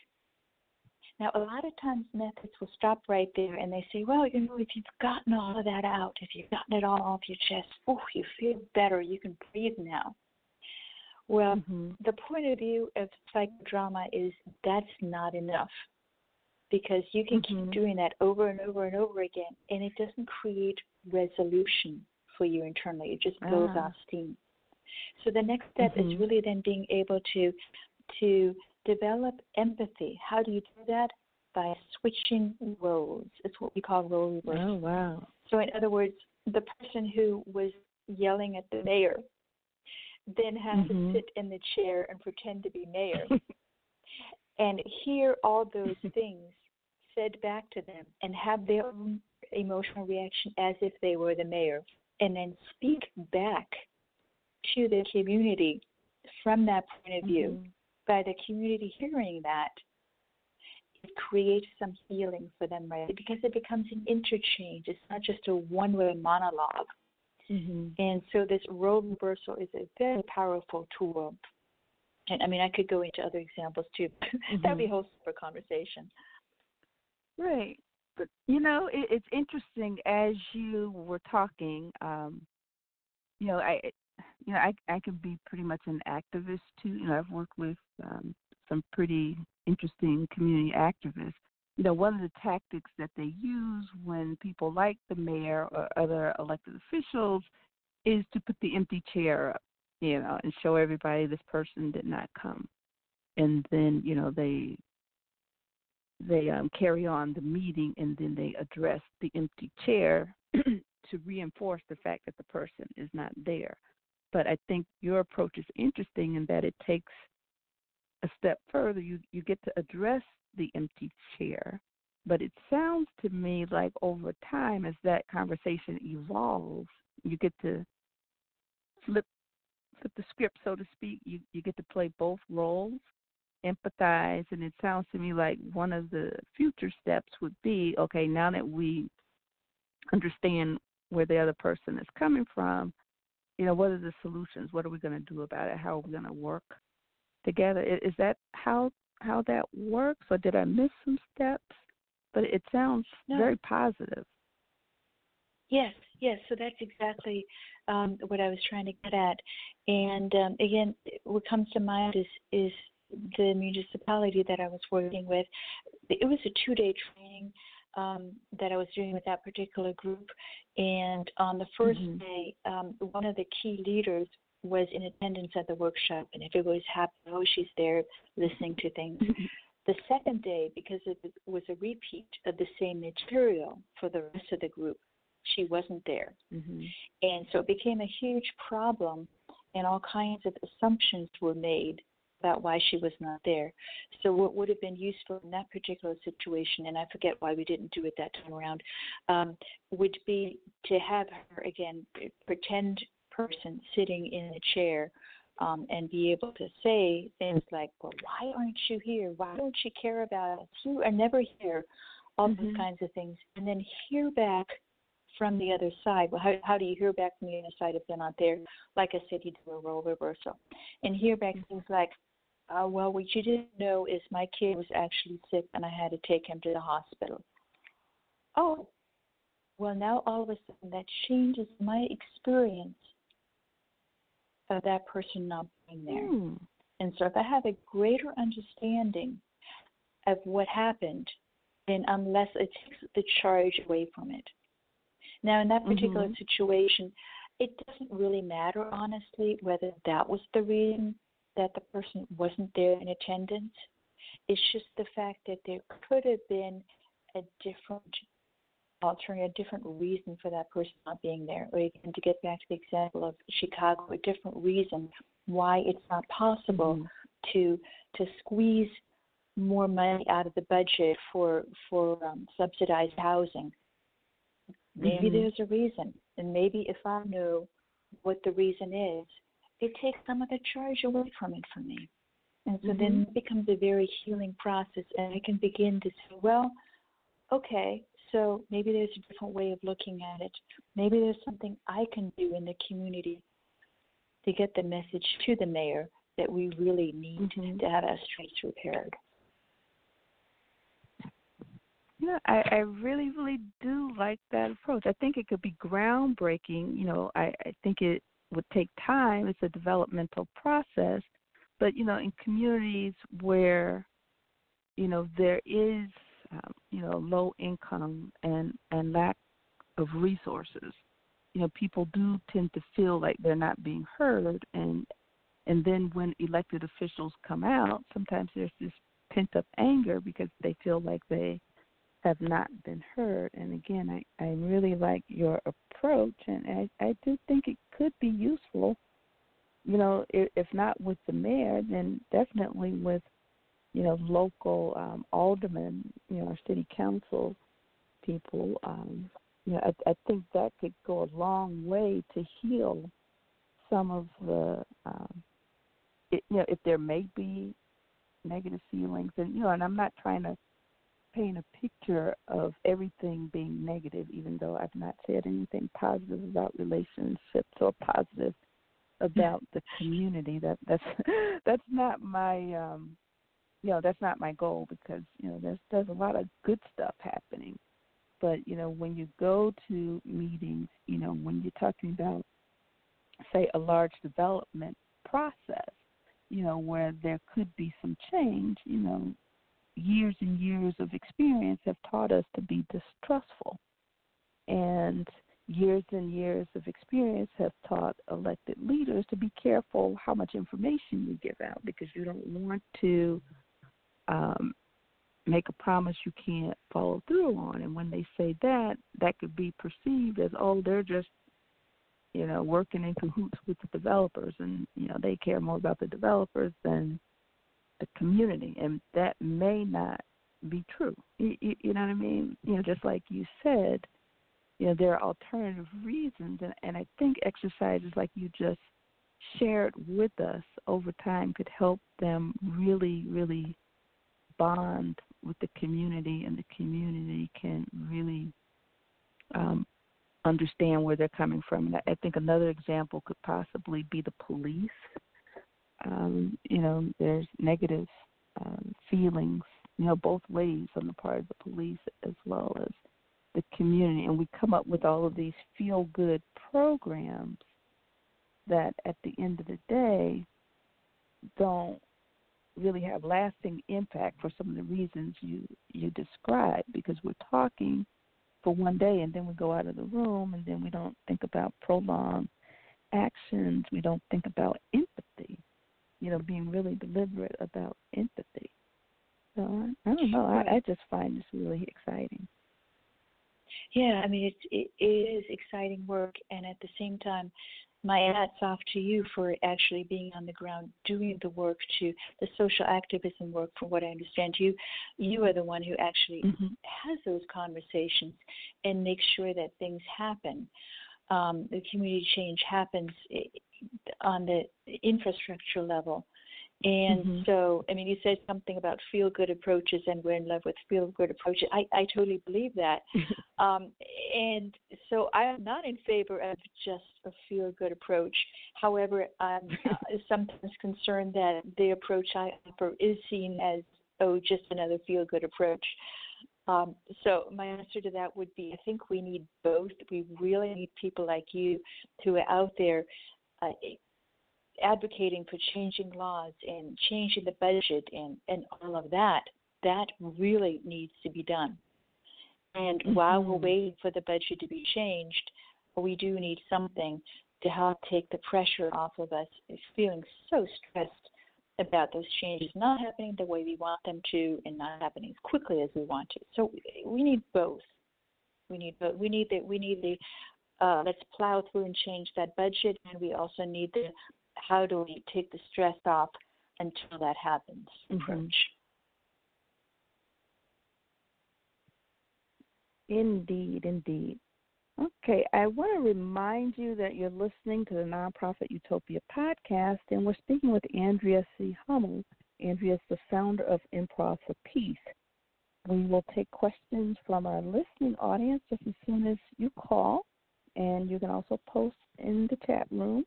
Now, a lot of times methods will stop right there and they say, well, you know, if you've gotten all of that out, if you've gotten it all off your chest, oh, you feel better, you can breathe now. Well, Mhm. the point of view of psychodrama is that's not enough because you can Mhm. keep doing that over and over and over again and it doesn't create resolution for you internally it just blows Ah. off steam so the next step is Mhm. really then being able to to develop empathy how do you do that by switching roles it's what we call role reversal Oh wow. so, in other words, the person who was yelling at the mayor then has Mhm. to sit in the chair and pretend to be mayor and hear all those things said back to them and have their own emotional reaction as if they were the mayor and then speak back to the community from that point of view Mhm. by the community hearing that it creates some healing for them right because it becomes an interchange it's not just a one way monologue Mhm. and so this role reversal is a very powerful tool and i mean i could go into other examples too that would be a whole separate conversation Right. But you know, it, it's interesting as you were talking. Um, you know, I, you know, I I can be pretty much an activist too. You know, I've worked with um, some pretty interesting community activists. You know, one of the tactics that they use when people like the mayor or other elected officials is to put the empty chair up. You know, and show everybody this person did not come, and then you know they they um, carry on the meeting and then they address the empty chair to reinforce the fact that the person is not there. But I think your approach is interesting in that it takes a step further. You you get to address the empty chair, but it sounds to me like over time, as that conversation evolves, you get to flip flip the script, so to speak. You you get to play both roles empathize and it sounds to me like one of the future steps would be okay now that we understand where the other person is coming from you know what are the solutions what are we going to do about it how are we going to work together is that how how that works or did i miss some steps but it sounds No. very positive Yes, yes. So that's exactly um, what I was trying to get at. And um, again, what comes to mind is is the municipality that I was working with. It was a two-day training um, that I was doing with that particular group. And on the 1st Mhm. day, um, one of the key leaders was in attendance at the workshop, and everybody was happy. Oh, she's there listening to things. The second day, because it was- a repeat of the same material for the rest of the group, she wasn't there. hmm And so it became a huge problem, and all kinds of assumptions were made about why she was not there. So what would have been useful in that particular situation, and I forget why we didn't do it that time around, um, would be to have her again pretend person sitting in a chair um, and be able to say things like, "Well, why aren't you here? Why don't you care about us? You are never here." All mm-hmm. those kinds of things, and then hear back from the other side. Well, how, how do you hear back from the other side if they're not there? Like I said, you do a role reversal, and hear back mm-hmm. things like, uh, "Well, what you didn't know is my kid was actually sick, and I had to take him to the hospital." Oh, well, now all of a sudden that changes my experience of that person not being there. Mm. And so if I have a greater understanding of what happened, then I'm it takes the charge away from it. Now, in that particular mm-hmm. situation, it doesn't really matter, honestly, whether that was the reason that the person wasn't there in attendance. It's just the fact that there could have been a different altering a different reason for that person not being there. Or again, to get back to the example of Chicago, a different reason why it's not possible mm-hmm. to to squeeze more money out of the budget for for um, subsidized housing. Maybe mm-hmm. there's a reason, and maybe if I know what the reason is, it take some of the charge away from it for me. And so mm-hmm. then it becomes a very healing process, and I can begin to say, well, okay, so maybe there's a different way of looking at it. Maybe there's something I can do in the community to get the message to the mayor that we really need mm-hmm. to have our streets repaired. Yeah, I, I really, really do like that approach. I think it could be groundbreaking. You know, I, I think it would take time. It's a developmental process. But, you know, in communities where, you know, there is um, you know, low income and and lack of resources, you know, people do tend to feel like they're not being heard, and and then when elected officials come out, sometimes there's this pent up anger because they feel like they have not been heard. And again, I I really like your approach, and I I do think it could be useful. You know, if, not with the mayor, then definitely with you know, local um, aldermen, you know, our city council people. Um, you know, I, I think that could go a long way to heal some of the, um, it, you know, if there may be negative feelings, and you know, and I'm not trying to paint a picture of everything being negative, even though I've not said anything positive about relationships or positive about the community. That that's that's not my um you know that's not my goal because you know there's there's a lot of good stuff happening but you know when you go to meetings you know when you're talking about say a large development process you know where there could be some change you know years and years of experience have taught us to be distrustful and years and years of experience have taught elected leaders to be careful how much information you give out because you don't want to um, make a promise you can't follow through on. And when they say that, that could be perceived as, oh, they're just, you know, working in cahoots with the developers, and you know they care more about the developers than the community, and that may not be true. You, you, you know what I mean? You know, just like you said, you know, there are alternative reasons, and, and I think exercises like you just shared with us over time could help them really, really bond with the community, and the community can really um, understand where they're coming from. And I think another example could possibly be the police. Um, you know, there's negative um, feelings, you know, both ways on the part of the police as well as the community. And we come up with all of these feel good programs that at the end of the day don't really have lasting impact for some of the reasons you you described because we're talking for one day and then we go out of the room and then we don't think about prolonged actions we don't think about empathy you know being really deliberate about empathy. So i, I don't know. I, I just find this really exciting. Yeah i mean it's it is exciting work and at the same time my hats off to you for actually being on the ground doing the work to the social activism work from what i understand. You you are the one who actually mm-hmm. has those conversations and makes sure that things happen. Um, the community change happens on the infrastructure level and mm-hmm. so, I mean, you said something about feel good approaches, and we're in love with feel good approaches. I, I totally believe that. um, and so, I'm not in favor of just a feel good approach. However, I'm uh, sometimes concerned that the approach I offer is seen as, oh, just another feel good approach. Um, so my answer to that would be I think we need both. We really need people like you who are out there uh, advocating for changing laws and changing the budget and, and all of that, that really needs to be done. And mm-hmm. while we're waiting for the budget to be changed, we do need something to help take the pressure off of us is feeling so stressed about those changes not happening the way we want them to and not happening as quickly as we want to. So we need both. We need both. We need the we need the uh, let's plow through and change that budget, and we also need the how do we take the stress off until that happens mm-hmm. approach. Indeed, indeed. Okay, I want to remind you that you're listening to the Nonprofit Utopia podcast, and we're speaking with Andrea C. Hummel. Andrea is the founder of Improv for Peace. We will take questions from our listening audience just as soon as you call, and you can also post in the chat room.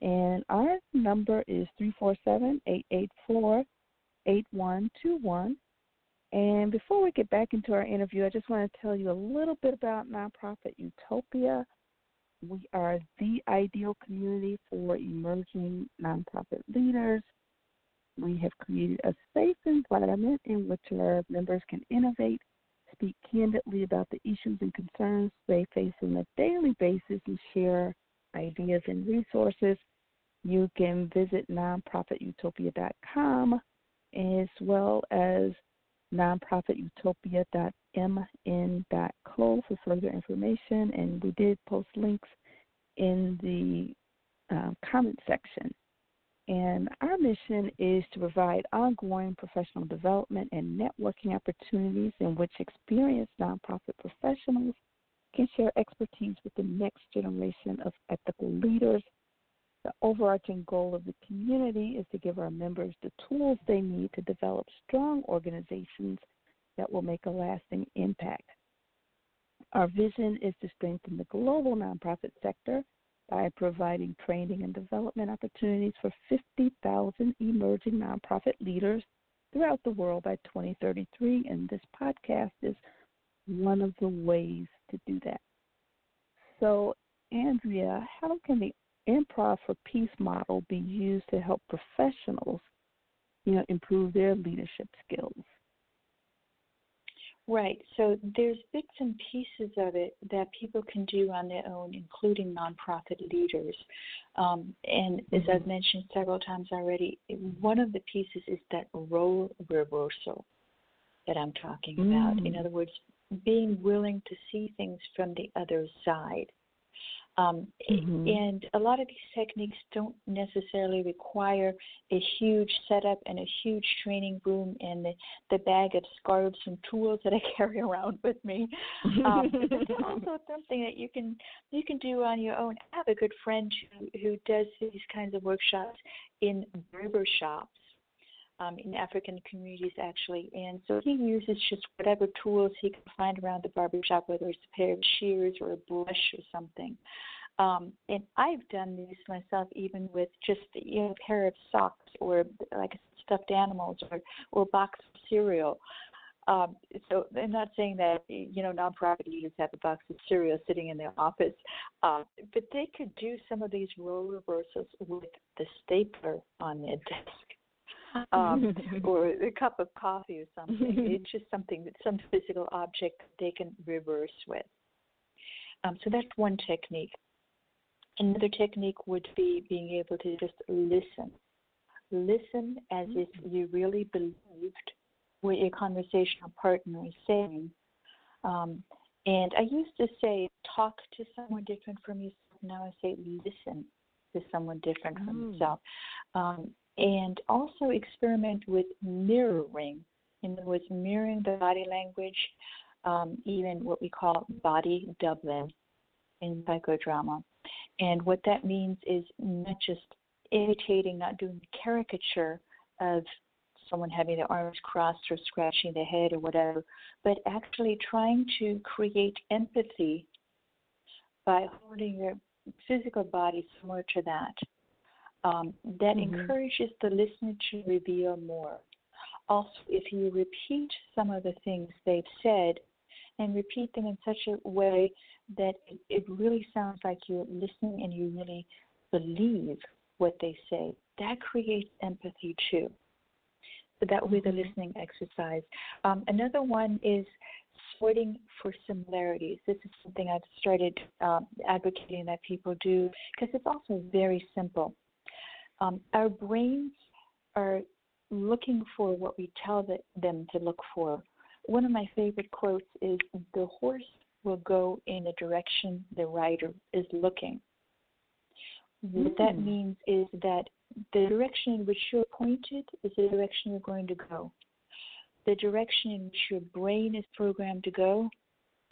And our number is 347 884 8121. And before we get back into our interview, I just want to tell you a little bit about Nonprofit Utopia. We are the ideal community for emerging nonprofit leaders. We have created a safe environment in which our members can innovate, speak candidly about the issues and concerns they face on a daily basis, and share ideas and resources you can visit nonprofitutopia.com as well as nonprofitutopia.mn.co for further information. And we did post links in the uh, comment section. And our mission is to provide ongoing professional development and networking opportunities in which experienced nonprofit professionals can share expertise with the next generation of ethical leaders the overarching goal of the community is to give our members the tools they need to develop strong organizations that will make a lasting impact. Our vision is to strengthen the global nonprofit sector by providing training and development opportunities for 50,000 emerging nonprofit leaders throughout the world by 2033, and this podcast is one of the ways to do that. So, Andrea, how can the improv for peace model be used to help professionals, you know, improve their leadership skills? Right. So there's bits and pieces of it that people can do on their own, including nonprofit leaders. Um, and mm-hmm. as I've mm-hmm. mentioned several times already, one of the pieces is that role reversal that I'm talking about. In mm. other words, being willing to see things from the other side. Um, mm-hmm. And a lot of these techniques don't necessarily require a huge setup and a huge training room and the, the bag of scarves and tools that I carry around with me. Um, it's also something that you can you can do on your own. I have a good friend who, who does these kinds of workshops in barber shops. Um, in African communities, actually. And so he uses just whatever tools he can find around the barbershop, whether it's a pair of shears or a brush or something. Um, and I've done these myself, even with just you know, a pair of socks or like stuffed animals or or a box of cereal. Um, so I'm not saying that you know nonprofit leaders have a box of cereal sitting in their office, uh, but they could do some of these role reversals with the stapler on their desk. um, or a cup of coffee or something. it's just something, that some physical object they can reverse with. Um, so that's one technique. Another technique would be being able to just listen. Listen as mm-hmm. if you really believed what your conversational partner is saying. Um, and I used to say, talk to someone different from yourself. Now I say, listen to someone different from mm. themselves. Um, and also experiment with mirroring. In other words, mirroring the body language, um, even what we call body doubling in psychodrama. And what that means is not just imitating, not doing the caricature of someone having their arms crossed or scratching their head or whatever, but actually trying to create empathy by holding your physical body similar to that. Um, that mm-hmm. encourages the listener to reveal more. Also, if you repeat some of the things they've said and repeat them in such a way that it, really sounds like you're listening and you really believe what they say, that creates empathy too. So that will be the mm-hmm. listening exercise. Um, another one is sorting for similarities. This is something I've started um, advocating that people do because it's also very simple. Um, our brains are looking for what we tell the, them to look for. One of my favorite quotes is The horse will go in the direction the rider is looking. Mm. What that hmm. means is that the direction in which you're pointed is the direction you're going to go. The direction in which your brain is programmed to go,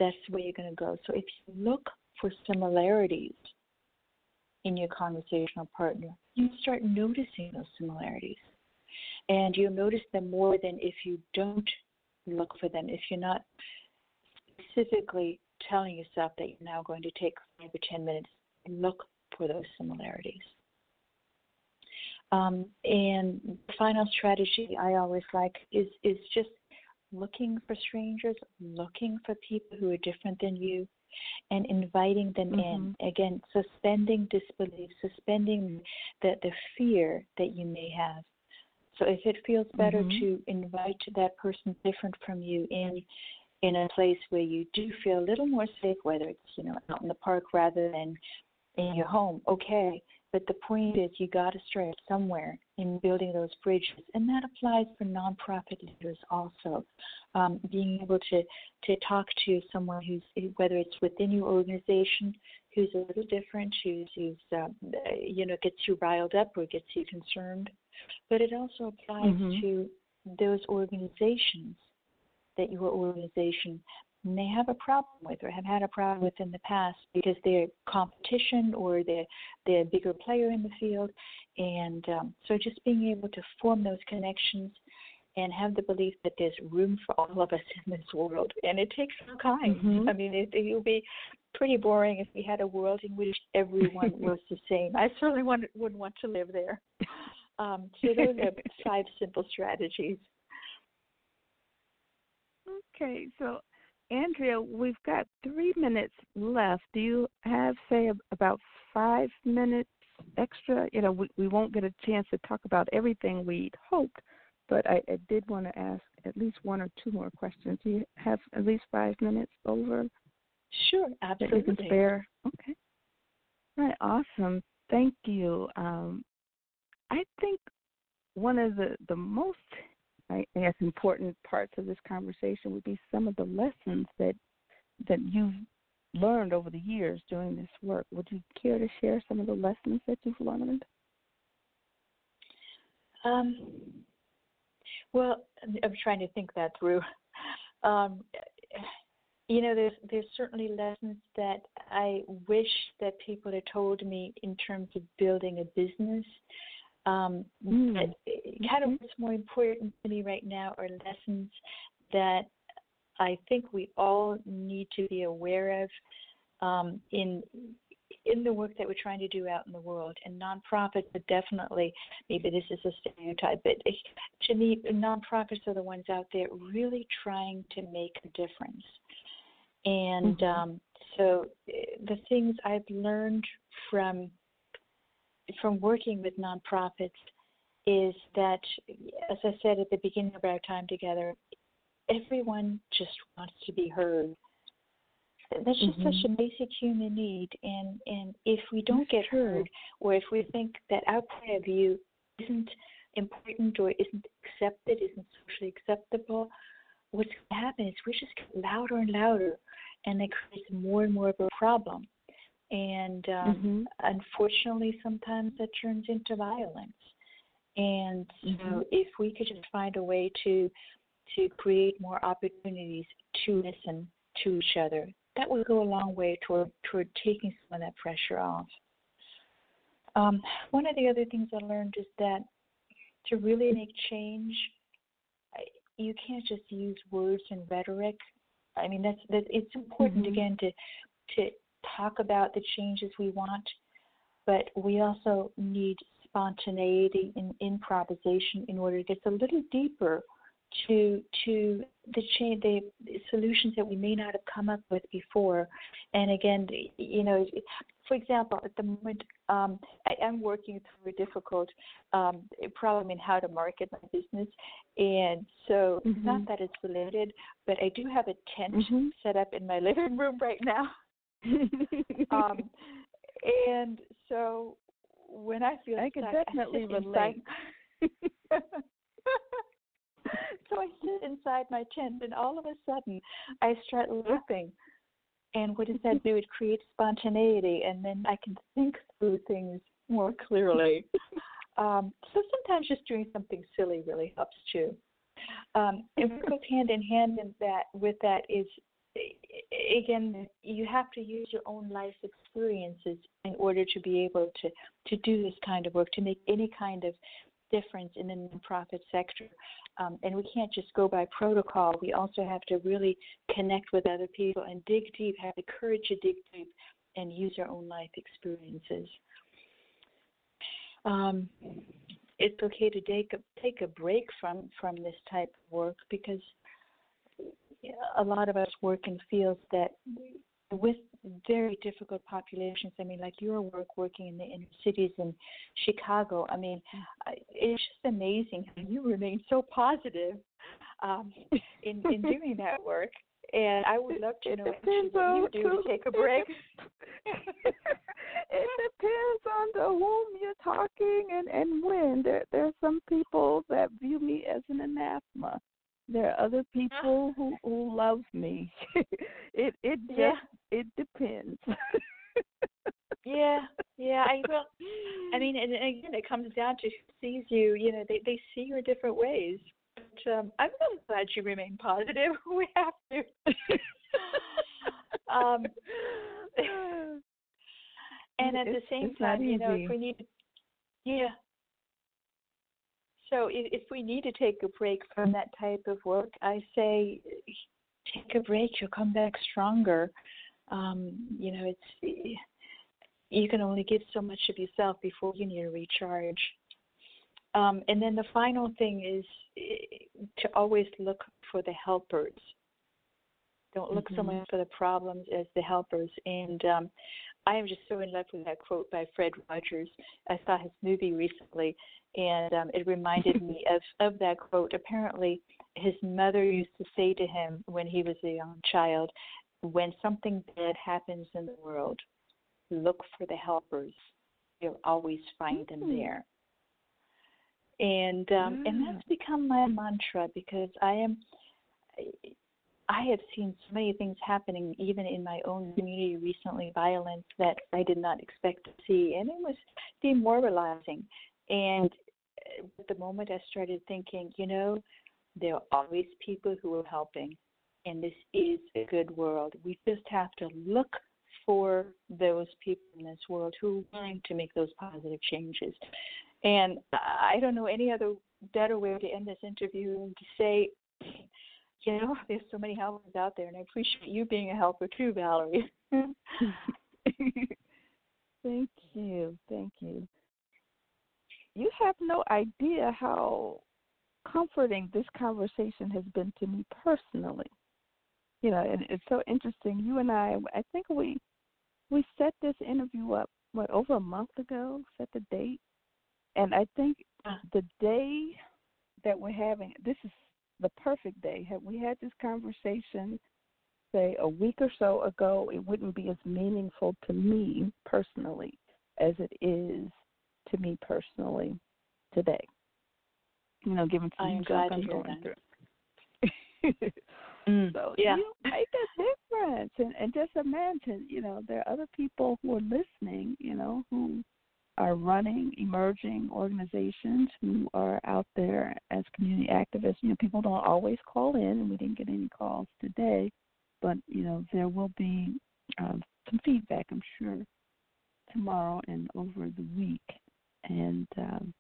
that's where you're going to go. So if you look for similarities in your conversational partner, you start noticing those similarities. And you'll notice them more than if you don't look for them, if you're not specifically telling yourself that you're now going to take five or ten minutes and look for those similarities. Um, and the final strategy I always like is is just looking for strangers, looking for people who are different than you, and inviting them mm-hmm. in. Again, suspending disbelief, suspending the, the fear that you may have. So if it feels better mm-hmm. to invite that person different from you in in a place where you do feel a little more safe, whether it's, you know, out in the park rather than in your home, okay. But the point is, you got to start somewhere in building those bridges, and that applies for nonprofit leaders also. Um, being able to to talk to someone who's whether it's within your organization, who's a little different, who's who's um, you know gets you riled up or gets you concerned, but it also applies mm-hmm. to those organizations that your organization may have a problem with or have had a problem with in the past because they're competition or they're they're a bigger player in the field. And um, so just being able to form those connections and have the belief that there's room for all of us in this world. And it takes all kinds mm-hmm. i mean it, it would be pretty boring if we had a world in which everyone was the same. I certainly want, wouldn't want to live there. Um, so those are five simple strategies. Okay, so Andrea, we've got three minutes left. Do you have, say, about five minutes extra? You know, we, we won't get a chance to talk about everything we'd hoped, but I, I did want to ask at least one or two more questions. Do you have at least five minutes over? Sure, absolutely. That you can spare? Okay. All right, awesome. Thank you. Um, I think one of the, the most I guess important parts of this conversation would be some of the lessons that that you've learned over the years doing this work. Would you care to share some of the lessons that you've learned? Um, well, I'm trying to think that through. Um, you know, there's there's certainly lessons that I wish that people had told me in terms of building a business. Um, mm. Kind of what's more important to me right now are lessons that I think we all need to be aware of um, in in the work that we're trying to do out in the world. And nonprofits are definitely, maybe this is a stereotype, but to me, nonprofits are the ones out there really trying to make a difference. And mm-hmm. um, so eh, the things I've learned from from working with nonprofits is that, as I said at the beginning of our time together, everyone just wants to be heard. That's just mm-hmm. such a basic human need, and and if we don't get heard, or if we think that our point of view isn't important or isn't accepted, isn't socially acceptable, what's going to happen is we just get louder and louder, and it creates more and more of a problem. And um, mm-hmm. unfortunately, sometimes that turns into violence. And so, mm-hmm. if we could just find a way to to create more opportunities to listen to each other, that would go a long way toward toward taking some of that pressure off. Um, one of the other things I learned is that to really make change, you can't just use words and rhetoric. I mean, that's that. It's important mm-hmm. again to to talk about the changes we want, but we also need spontaneity and improvisation in order to get a little deeper to to the change the solutions that we may not have come up with before and again you know for example at the moment um, I, am working through a difficult um, problem in how to market my business and so mm-hmm. not that it's related but i do have a tent mm-hmm. set up in my living room right now um, and so when i feel i can stuck, definitely I relate so I sit inside my tent, and all of a sudden, I start laughing. And what does that do? It creates spontaneity, and then I can think through things more clearly. um, so sometimes just doing something silly really helps too. Um, and what goes hand in hand in that with that is again you have to use your own life experiences in order to be able to to do this kind of work to make any kind of difference in the nonprofit sector. Um, and we can't just go by protocol. We also have to really connect with other people and dig deep, have the courage to dig deep, and use our own life experiences. Um, it's okay to take a, take a break from, from this type of work because a lot of us work in fields that with very difficult populations. I mean, like your work working in the inner cities in Chicago. I mean, it's just amazing how you remain so positive um, in in doing that work. And I would love to know what you do to take a break. it depends on the whom you're talking and and when. There there are some people that view me as an anathema. There are other people who who love me. it it just yeah. it depends. yeah, yeah. I will. I mean, and again, it comes down to who sees you. You know, they they see you in different ways. But um, I'm really glad you remain positive. We have to. um, and at it's, the same time, time, you know, if we need, yeah, so if, if we need to take a break from that type of work, I say take a break. You'll come back stronger. Um, you know, it's you can only give so much of yourself before you need to recharge. Um, and then the final thing is eh, to always look for the helpers. Don't look mm-hmm. so much for the problems as the helpers. And um, I am just so in love with that quote by Fred Rogers. I saw his movie recently, and um, it reminded me of of that quote. Apparently, his mother used to say to him when he was a young child, "When something bad happens in the world, look for the helpers. You'll always find them mm-hmm. there." And um, and that's become my mantra because I am. I have seen so many things happening, even in my own community recently, violence that I did not expect to see, and it was demoralizing. And at uh, the moment I started thinking, you know, there are always people who are helping, and this is a good world. We just have to look for those people in this world who are willing to make those positive changes. And I don't know any other better way to end this interview than to say, you know, there's so many helpers out there, and I appreciate you being a helper too, Valerie. Thank you. Thank you you have no idea how comforting this conversation has been to me personally. You know, and it's so interesting. You and I, I think we we set this interview up what over a month ago, set the date, and I think the day that we're having this is the perfect day. Had we had this conversation, say a week or so ago, it wouldn't be as meaningful to me personally as it is to me personally today. You know, given some I am stuff glad I'm going that. through. Mm, so yeah. you make a difference, and and just imagine, you know, there are other people who are listening, you know, who are running emerging organizations who are out there as community activists. You know, people don't always call in, and we didn't get any calls today, but you know, there will be um, some feedback, I'm sure, tomorrow and over the week, and um,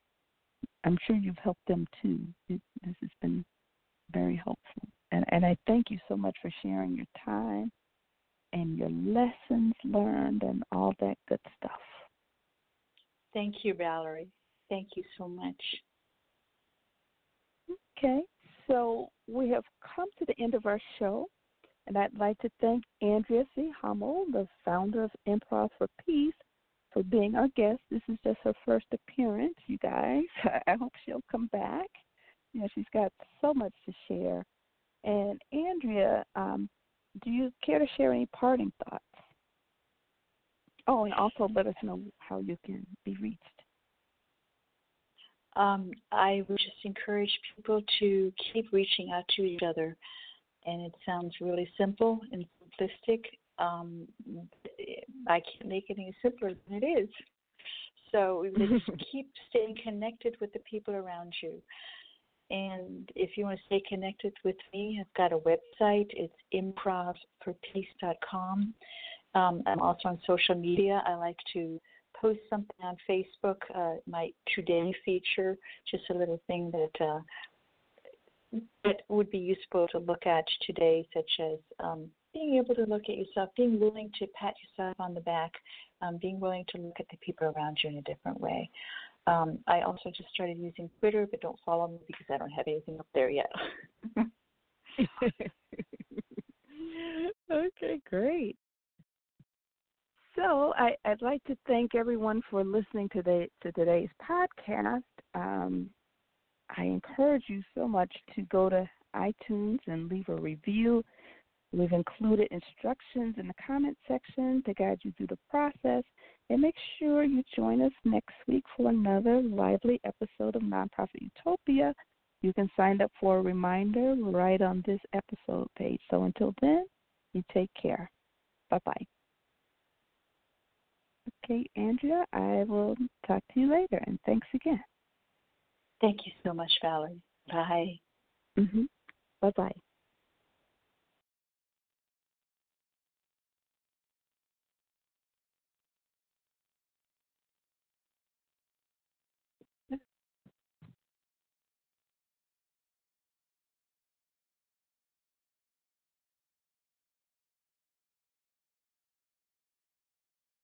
I'm sure you've helped them too. It, this has been very helpful, and and I thank you so much for sharing your time and your lessons learned and all that good stuff. Thank you, Valerie. Thank you so much. Okay, so we have come to the end of our show, and I'd like to thank Andrea C. Hummel, the founder of Improv for Peace, for being our guest. This is just her first appearance, you guys. I hope she'll come back. You know, she's got so much to share. And Andrea, um, do you care to share any parting thoughts? Oh, and also let us know how you can be reached. Um, I would just encourage people to keep reaching out to each other. And it sounds really simple and simplistic. Um, I can't make it any simpler than it is. So just keep staying connected with the people around you. And if you want to stay connected with me, I've got a website. It's improvforpeace.com. Um, I'm also on social media. I like to post something on Facebook, uh, my today feature, just a little thing that uh, that would be useful to look at today, such as um, being able to look at yourself, being willing to pat yourself on the back, um, being willing to look at the people around you in a different way. Um, I also just started using Twitter, but don't follow me because I don't have anything up there yet. okay, great. So I, would like to thank everyone for listening to, to today's podcast. Um, I encourage you so much to go to iTunes and leave a review. We've included instructions in the comment section to guide you through the process. And make sure you join us next week for another lively episode of Nonprofit Utopia. You can sign up for a reminder right on this episode page. So until then, you take care. Bye bye. Okay, Andrea, I will talk to you later, and thanks again. Thank you so much, Valerie. Bye. Mm-hmm. Bye bye.